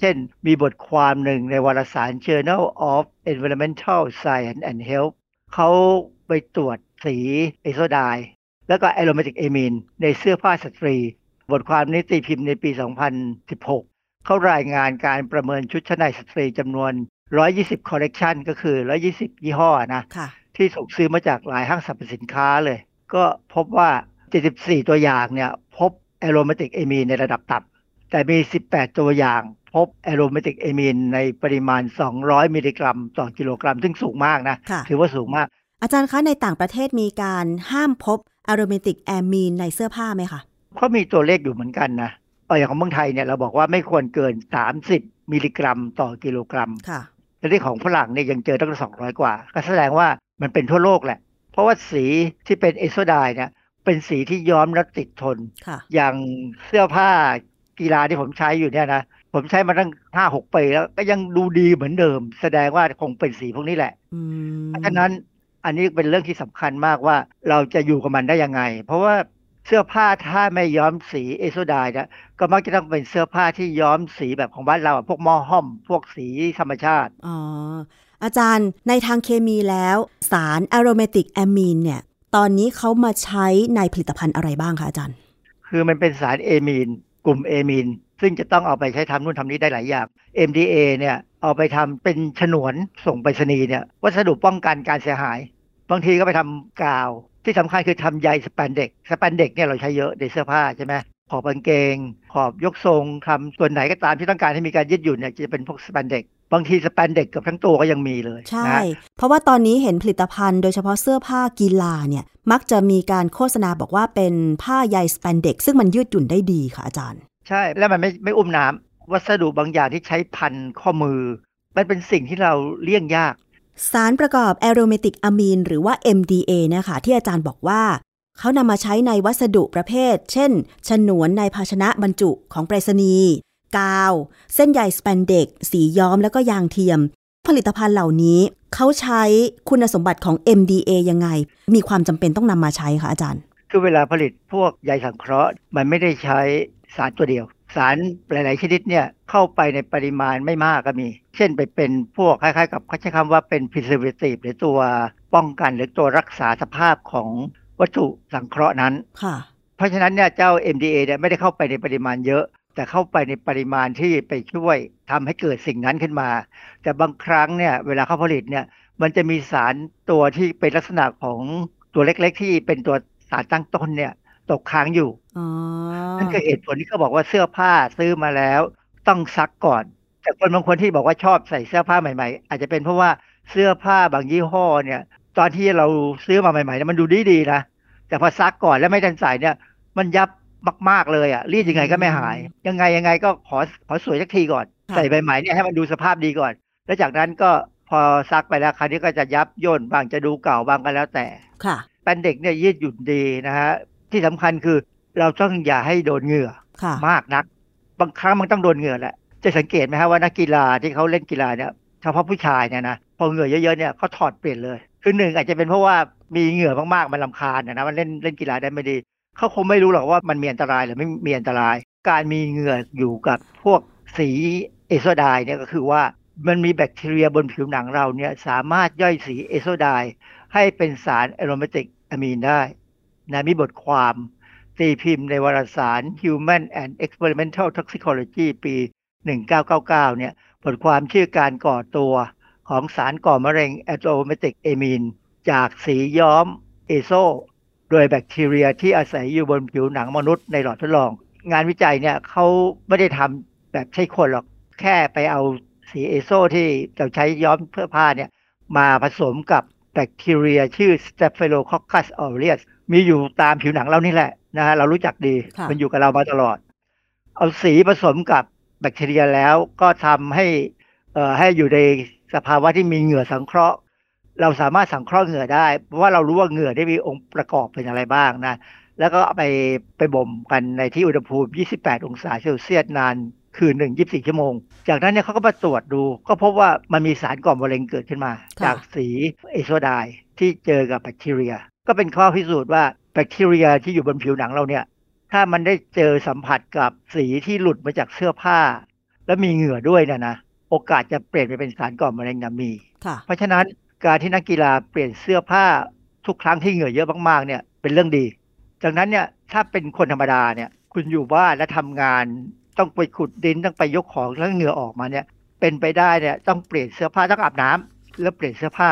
เช่นมีบทความหนึ่งในวารสาร Journal of Environmental Science and Health เขาไปตรวจสี azo dye แล้วก็ aromatic amine ในเสื้อผ้าสตรี บทความนี้ตีพิมพ์ในปี 2016 เขารายงานการประเมินชุดชั้นในสตรีจำนวน 120 คอลเลกชันก็คือ 120 ยี่ห้อนะ ที่ถูกซื้อมาจากหลายห้างสรรพสินค้าเลย ก็พบว่า 74 ตัวอย่างเนี่ยพบแอโรมาติกเอมีนในระดับต่ำแต่มี 18 ตัวอย่าง พบแอโรมาติกเอมีนในปริมาณ 200 มิลลิกรัม ต่อกิโลกรัม ซึ่งสูงมากนะค่ะถือว่าสูงมาก อาจารย์คะในต่างประเทศมีการห้ามพบอะโรมาติกแอมีนในเสื้อผ้าไหมคะเขามีตัวเลขอยู่เหมือนกันนะเอออย่างของเมืองไทยเนี่ยเราบอกว่าไม่ควรเกิน 30 มิลลิกรัม ต่อกิโลกรัมค่ะแต่ที่ของฝรั่งเนี่ยยังเจอตั้ง200กว่า ก็แสดงว่า มันเป็นทั่วโลกแหละ เพราะว่าสีที่เป็นเอโซไดเนี่ยเป็นสีที่ย้อมแล้วติดทนค่ะอย่างเสื้อผ้ากีฬาที่ผมใช้อยู่เนี่ยนะผมใช้มาตั้งห้าหกปีแล้ว ก็ยังดูดีเหมือนเดิม แสดงว่าคงเป็นสีพวกนี้แหละอืมเพราะฉะนั้นอันนี้เป็นเรื่องที่สำคัญมากว่าเราจะอยู่กับมันได้ยังไง เพราะว่าเสื้อผ้าถ้าไม่ย้อมสีเอโซไดเนี่ยก็มักจะต้องเป็นเสื้อผ้าที่ย้อมสีแบบของบ้านเราอะพวกหม้อห้อม พวกสีธรรมชาติอ๋อ อาจารย์ในทางเคมีแล้ว สารอะโรมติกแอมีนเนี่ยตอนนี้เขามาใช้ในผลิตภัณฑ์อะไรบ้างคะอาจารย์ คือมันเป็นสารเอมีน กลุ่มเอมีน ซึ่งจะต้องเอาไปใช้ทำนู่นทำนี้ได้หลายอย่าง MDA เนี่ยเอาไปทำเป็นฉนวนส่งไปรษณีย์เนี่ยวัสดุป้องกันการเสียหาย บางทีก็ไปทำกาว ที่สำคัญคือทำใยสแปนเด็กสแปนเด็กเนี่ยเราใช้เยอะในเสื้อผ้าใช่ไหมขอบกางเกง ขอบยกทรงทำส่วนไหนก็ตามที่ต้องการให้มีการยืดหยุ่นเนี่ยจะเป็นพวกสแปนเด็ก บางทีสแปนเด็กกับทั้งตัวก็ยังมีเลยใช่นะเพราะว่าตอนนี้เห็นผลิตภัณฑ์โดยเฉพาะเสื้อผ้ากีฬาเนี่ย มักจะมีการโฆษณาบอกว่าเป็นผ้าใยสแปนเด็ก ซึ่งมันยืดหยุ่นได้ดีค่ะอาจารย์ ใช่แล้วมันไม่ไม่อุ้มน้ำวัสดุบางอย่างที่ใช้พันข้อมือ มันเป็นสิ่งที่เราเลี่ยงยาก สารประกอบแอโรเมติกอะมีนหรือว่า MDA นะคะที่อาจารย์บอกว่าเขานำมาใช้ในวัสดุประเภท เช่น ฉนวนในภาชนะบรรจุของไปรษณีย์ กาว เส้นใยสแปนเด็ก สีย้อมแล้วก็ยางเทียม ผลิตภัณฑ์เหล่านี้เขาใช้คุณสมบัติของ MDA ยังไง มีความจำเป็นต้องนำมาใช้คะอาจารย์ คือเวลาผลิตพวกใยสังเคราะห์ มันไม่ได้ใช้สารตัวเดียว สารหลาย ๆ ชนิดเนี่ยเข้าไปในปริมาณไม่มากก็มี เช่นไปเป็นพวกคล้ายๆ กับเขาใช้คำว่าเป็น preservative หรือตัวป้องกันหรือตัวรักษาสภาพของวัตถุสังเคราะห์นั้นค่ะเพราะฉะนั้นเนี่ยเจ้า MDA เนี่ยไม่ได้เข้าไปในปริมาณเยอะ แต่เข้าไปในปริมาณที่ไปช่วยทำให้เกิดสิ่งนั้นขึ้นมา แต่บางครั้งเนี่ยเวลาเขาผลิตเนี่ยมันจะมีสารตัวที่เป็นลักษณะของตัวเล็ก ๆ ที่เป็นตัวสารตั้งต้นเนี่ยตกค้างอยู่อ๋อนั่นคือเหตุผลที่เขาบอกว่าเสื้อผ้าซื้อมาแล้วต้องซักก่อน แต่คนบางคนที่บอกว่าชอบใส่เสื้อผ้าใหม่ๆ อาจจะเป็นเพราะว่าเสื้อผ้าบางยี่ห้อเนี่ย ตอนที่เราซื้อมาใหม่ๆเนี่ยมันดูดีๆนะแต่พอซักก่อนแล้วไม่ทันใส่เนี่ย มันยับ มาก ๆ เลยอะรีดยังไงก็ไม่หาย ยังไงยังไงก็ขอขอสวยสักทีก่อนค่ะใส่ใบใหม่เนี่ยให้มันดูสภาพดีก่อน แล้วจากนั้นก็พอซักไปแล้วคราวนี้ก็จะยับย่นบางจะดูเก่าบางก็แล้วแต่ค่ะเป็นเด็กเนี่ยยืดหยุ่นดีนะฮะที่สำคัญคือเราต้องอย่าให้โดนเหงื่อค่ะมากนัก บางครั้งมันต้องโดนเหงื่อแหละจะสังเกตไหมฮะว่านักกีฬาที่เขาเล่นกีฬาเนี่ยเฉพาะผู้ชายเนี่ยนะพอเหงื่อเยอะๆเนี่ยเขาถอดเปลี่ยนเลย คือหนึ่งอาจจะเป็นเพราะว่ามีเหงื่อมากๆมันลำคาญนะนะมันเล่นเล่นกีฬาได้ไม่ดี เขาคงไม่รู้หรอกว่ามันมีอันตรายหรือไม่มีอันตราย การมีเหงื่ออยู่กับพวกสีเอโซไดเนี่ยก็คือว่ามันมีแบคทีเรียบนผิวหนังเราเนี่ยสามารถย่อยสีเอโซไดให้เป็นสารแอโรมาติกอะมีนได้นะมีบทความตีพิมพ์ในวารสาร Human and Experimental Toxicology ปี 1999 เนี่ยบทความชื่อการก่อตัวของสารก่อมะเร็งแอโรมาติกเอมีนจากสีย้อมเอโซ โดยแบคทีเรียที่อาศัยอยู่บนผิวหนังมนุษย์ในหลอดทดลอง งานวิจัยเนี่ยเขาไม่ได้ทำแบบใช้คนหรอกแค่ไปเอาสีเอโซที่เราใช้ย้อมเสื้อผ้าเนี่ยมาผสมกับแบคทีเรียชื่อ Staphylococcus aureus มีอยู่ตามผิวหนังเรานี่แหละนะฮะเรารู้จักดีค่ะมันอยู่กับเรามาตลอด เอาสีผสมกับแบคทีเรียแล้วก็ทำให้เอ่อให้อยู่ในสภาวะที่มีเหงื่อสังเคราะห์ เราสามารถสังเคราะห์เหงื่อได้ เพราะว่าเรารู้ว่าเหงื่อได้มีองค์ประกอบเป็นอะไรบ้างนะ แล้วก็เอาไปไปบ่มกันในที่อุณหภูมิ 28 องศาเซลเซียสนานคืนหนึ่ง24ชั่วโมง จากนั้นเนี่ยเขาก็มาตรวจดู ก็พบว่ามันมีสารก่อมะเร็งเกิดขึ้นมาค่ะจากสีเอโซไดที่เจอกับแบคทีเรีย ก็เป็นข้อพิสูจน์ว่าแบคทีเรียที่อยู่บนผิวหนังเราเนี่ย ถ้ามันได้เจอสัมผัสกับสีที่หลุดมาจากเสื้อผ้า แล้วมีเหงื่อด้วยเนะนะ โอกาสจะเปลี่ยนไปเป็นสารก่อมะเร็งนะมีค่ะเพราะฉะนั้น การที่นักกีฬาเปลี่ยนเสื้อผ้าทุกครั้งที่เหงื่อเยอะมากๆเนี่ยเป็นเรื่องดี จากนั้นเนี่ยถ้าเป็นคนธรรมดาเนี่ยคุณอยู่บ้านและทำงานต้องไปขุดดินต้องไปยกของแล้วเหงื่อออกมาเนี่ยเป็นไปได้เนี่ยต้องเปลี่ยนเสื้อผ้าต้องอาบน้ำแล้วเปลี่ยนเสื้อผ้า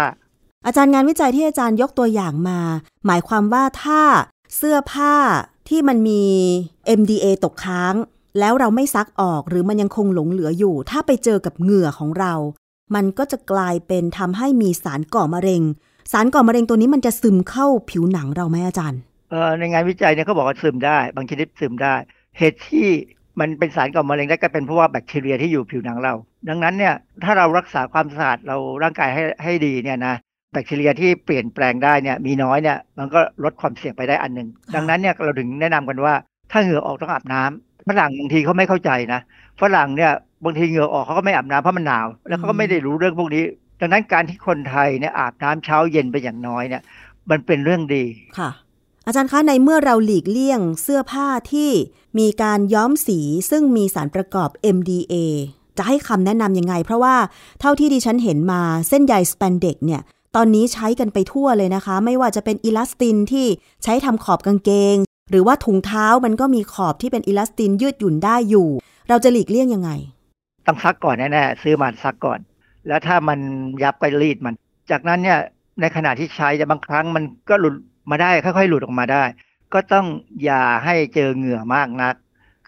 อาจารย์งานวิจัยที่อาจารย์ยกตัวอย่างมา หมายความว่าถ้าเสื้อผ้าที่มันมี MDA ตกค้าง แล้วเราไม่ซักออกหรือมันยังคงหลงเหลืออยู่ ถ้าไปเจอกับเหงื่อของเรา มันก็จะกลายเป็นทำให้มีสารก่อมะเร็ง สารก่อมะเร็งตัวนี้มันจะซึมเข้าผิวหนังเราไหมอาจารย์เอ่อในงานวิจัยเนี่ยเขาบอกว่าซึมได้ บางชนิดซึมได้ เหตุที่มันเป็นสารก่อมะเร็งได้ก็เป็นเพราะว่าแบคทีเรียที่อยู่ผิวหนังเรา ดังนั้นเนี่ยถ้าเรารักษาความสะอาดเราร่างกายให้ให้ดีเนี่ยนะแบคทีเรียที่เปลี่ยนแปลงได้เนี่ยมีน้อยเนี่ยมันก็ลดความเสี่ยงไปได้อันหนึ่งดังนั้นเนี่ยเราถึงแนะนำกันว่าถ้าเหงื่อออกต้องอาบน้ำ ฝรั่งบางทีเขาไม่เข้าใจนะฝรั่งเนี่ยบางทีเหงื่อออกเขาก็ไม่อาบน้ำเพราะมันหนาว แล้วเขาก็ไม่ได้รู้เรื่องพวกนี้ ดังนั้นการที่คนไทยเนี่ยอาบน้ำเช้าเย็นไปอย่างน้อยเนี่ย มันเป็นเรื่องดีค่ะ อาจารย์คะในเมื่อเราหลีกเลี่ยงเสื้อผ้าที่มีการย้อมสีซึ่งมีสารประกอบ MDA จะให้คำแนะนำยังไง เพราะว่าเท่าที่ดิฉันเห็นมาเส้นใยสแปนเด็กเนี่ย ตอนนี้ใช้กันไปทั่วเลยนะคะ ไม่ว่าจะเป็นอิลาสตินที่ใช้ทำขอบกางเกง หรือว่าถุงเท้ามันก็มีขอบที่เป็นอิลาสตินยืดหยุ่นได้อยู่ เราจะหลีกเลี่ยงยังไง ต้องซักก่อนแน่ๆซื้อมาซักก่อน แล้วถ้ามันยับก็รีดมัน จากนั้นเนี่ยในขณะที่ใช้จะบางครั้งมันก็หลุดมาได้ค่อยๆ หลุดออกมาได้ ก็ต้องอย่าให้เจอเหงื่อมากนัก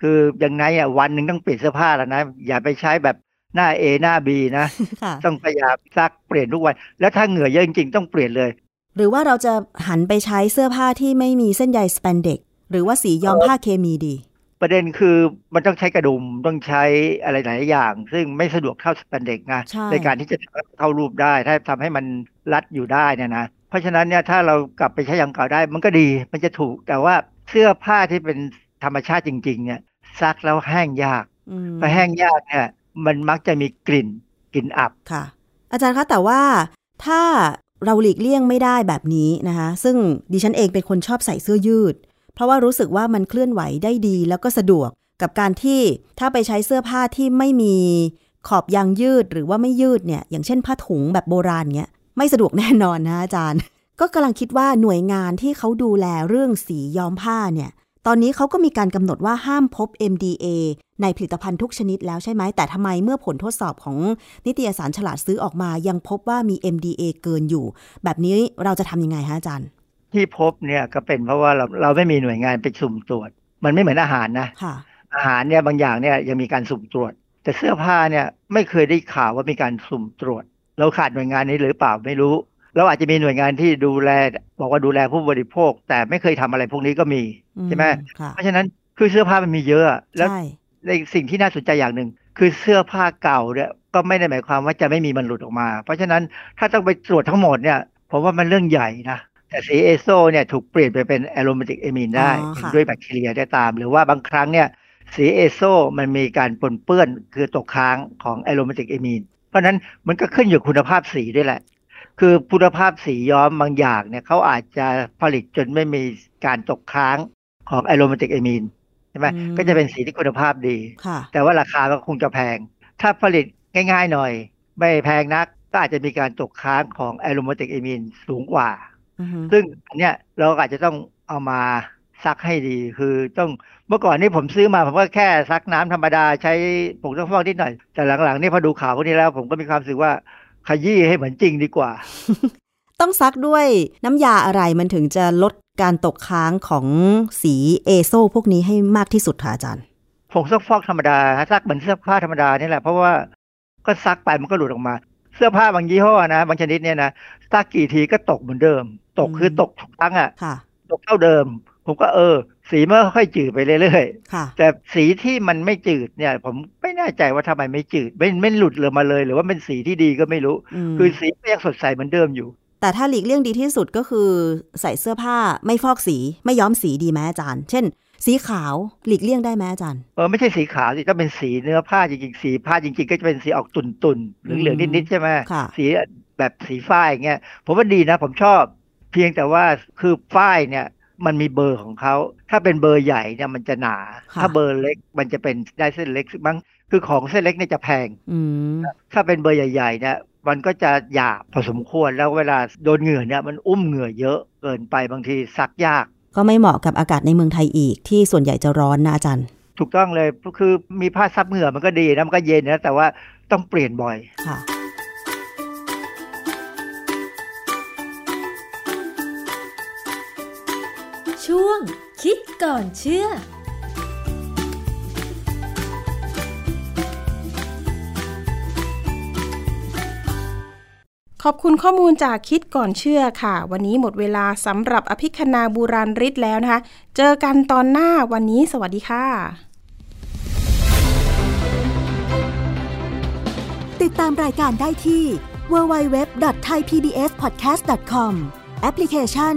คืออย่างไงอะวันหนึ่งต้องเปลี่ยนเสื้อผ้าแล้วนะ อย่าไปใช้แบบหน้า A หน้า B นะค่ะต้องพยายามซักเปลี่ยนทุกวัน แล้วถ้าเหงื่อเยอะจริงๆต้องเปลี่ยนเลย หรือว่าเราจะหันไปใช้เสื้อผ้าที่ไม่มีเส้นใยสแปนเด็ก หรือว่าสีย้อมผ้าเคมีดี ประเด็นคือมันต้องใช้กระดุมต้องใช้อะไรหลายอย่าง ซึ่งไม่สะดวกเท่าสแปนเด็กนะใช่การที่จะเข้ารูปได้ถ้าทำให้มันรัดอยู่ได้เนี่ยนะเพราะฉะนั้นเนี่ยถ้าเรากลับไปใช้อย่างเก่าได้มันก็ดีมันจะถูกแต่ว่าเสื้อผ้าที่เป็นธรรมชาติจริง ๆ เนี่ยซักแล้วแห้งยากอืมพอแห้งยากเนี่ยมันมักจะมีกลิ่นกลิ่นอับค่ะ อาจารย์คะแต่ว่าถ้าเราหลีกเลี่ยงไม่ได้แบบนี้นะคะ ซึ่งดิฉันเองเป็นคนชอบใส่เสื้อยืด เพราะว่ารู้สึกว่ามันเคลื่อนไหวได้ดีแล้วก็สะดวกกับการที่ถ้าไปใช้เสื้อผ้าที่ไม่มีขอบยางยืดหรือว่าไม่ยืดเนี่ย อย่างเช่นผ้าถุงแบบโบราณเนี้ยไม่สะดวกแน่นอนนะอาจารย์ ก็กำลังคิดว่าหน่วยงานที่เขาดูแลเรื่องสีย้อมผ้าเนี่ยตอนนี้เขาก็มีการกำหนดว่าห้ามพบ MDA ในผลิตภัณฑ์ทุกชนิดแล้วใช่ไหม แต่ทำไมเมื่อผลทดสอบของนิตยสารฉลาดซื้อออกมา ยังพบว่ามี MDA เกินอยู่ แบบนี้เราจะทำยังไงฮะอาจารย์ ที่พบเนี่ยก็เป็นเพราะว่าเราเราไม่มีหน่วยงานไปสุ่มตรวจ มันไม่เหมือนอาหารนะค่ะอาหารเนี่ยบางอย่างเนี่ยยังมีการสุ่มตรวจ แต่เสื้อผ้าเนี่ยไม่เคยได้ข่าวว่ามีการสุ่มตรวจ เราขาดหน่วยงานนี้หรือเปล่าไม่รู้เราอาจจะมีหน่วยงานที่ดูแล บอกว่าดูแลผู้บริโภค แต่ไม่เคยทำอะไรพวกนี้ก็มีใช่ไหมค่ะเพราะฉะนั้นคือเสื้อผ้ามันมีเยอะแล้วใช่ในสิ่งที่น่าสนใจอย่างหนึ่งคือเสื้อผ้าเก่าเนี่ยก็ไม่ได้หมายความว่าจะไม่มีมันหลุดออกมา เพราะฉะนั้นถ้าต้องไปตรวจทั้งหมดเนี่ยผมว่ามันเรื่องใหญ่นะ แต่สี azo เนี่ยถูกเปลี่ยนไปเป็น aromatic amine ได้อ๋อค่ะด้วยแบคทีเรียได้ตาม หรือว่าบางครั้งเนี่ยสี azo มันมีการปนเปื้อนคือตกค้างของ aromatic amine เพราะฉะนั้นมันก็ขึ้นอยู่คุณภาพสีด้วยแหละ คือคุณภาพสีย้อมบางอย่างเนี่ยเขาอาจจะผลิตจนไม่มีการตกค้างของ aromatic amine ใช่ไหมอืมก็จะเป็นสีที่คุณภาพดีค่ะแต่ว่าราคาก็คงจะแพง ถ้าผลิตง่ายๆหน่อย ไม่แพงนักก็อาจจะมีการตกค้างของแอโรมาติกเอมีนสูงกว่าอือฮึ ซึ่งอันเนี้ยเราอาจจะต้องเอามาซักให้ดีคือต้องเมื่อก่อนนี่ผมซื้อมาผมก็แค่ซักน้ำธรรมดาใช้ผงซักฟอกนิดหน่อย แต่หลังๆนี่พอดูข่าวพวกนี้แล้ว ผมก็มีความรู้สึกว่าขยี้ให้เหมือนจริงดีกว่า ต้องซักด้วยน้ำยาอะไรมันถึงจะลดการตกค้างของสีเอโซพวกนี้ให้มากที่สุดค่ะอาจารย์ผงซักฟอกธรรมดาซักเหมือนเสื้อผ้าธรรมดานี่แหละเพราะว่าก็ซักไปมันก็หลุดออกมา เสื้อผ้าบางยี่ห้อนะ บางชนิดเนี่ยนะซักกี่ทีก็ตกเหมือนเดิม ตกอืมคือตกทุกครั้งอะค่ะตกเท่าเดิม ผมก็เออ สีมันก็ค่อยจืดไปเรื่อยค่ะๆแต่สีที่มันไม่จืดเนี่ย ผมไม่แน่ใจว่าทำไมไม่จืดไม่ไม่หลุดเลยมาเลย หรือว่าเป็นสีที่ดีก็ไม่รู้อืมคือสีก็ยังสดใสเหมือนเดิมอยู่ แต่ถ้าหลีกเลี่ยงดีที่สุดก็คือ ใส่เสื้อผ้าไม่ฟอกสีไม่ย้อมสีดีไหมอาจารย์ เช่นสีขาวหลีกเลี่ยงได้ไหมอาจารย์เออไม่ใช่สีขาวสิต้องเป็นสีเนื้อผ้าจริงๆ สีผ้าจริง ๆ ก็จะเป็นสีออกตุ่นๆเหลืองๆนิดๆใช่ไหมค่ะสีแบบสีฝ้ายอย่างเงี้ยผมว่าดีนะ ผมชอบ เพียงแต่ว่าคือฝ้ายเนี่ยมันมีเบอร์ของเขา ถ้าเป็นเบอร์ใหญ่เนี่ยมันจะหนาค่ะถ้าเบอร์เล็กมันจะเป็นได้เส้นเล็กบางคือของเส้นเล็กเนี่ยจะแพงอืมถ้าเป็นเบอร์ใหญ่ๆเนี่ยมันก็จะหยาบพอสมควรแล้วเวลาโดนเหงื่อเนี่ยมันอุ้มเหงื่อเยอะเกินไปบางทีซักยาก ก็ไม่เหมาะกับอากาศในเมืองไทยอีกที่ส่วนใหญ่จะร้อนนะอาจารย์ ถูกต้องเลยคือมีผ้าซับเหงื่อมันก็ดีนะมันก็เย็นนะแต่ว่าต้องเปลี่ยนบ่อยค่ะ ช่วง คิดก่อนเชื่อขอบคุณข้อมูลจากคิดก่อนเชื่อค่ะ วันนี้หมดเวลาสำหรับอภิคณาบูราริศแล้วนะคะ เจอกันตอนหน้าวันนี้สวัสดีค่ะ ติดตามรายการได้ที่ www.thaipbspodcast.com แอปพลิเคชัน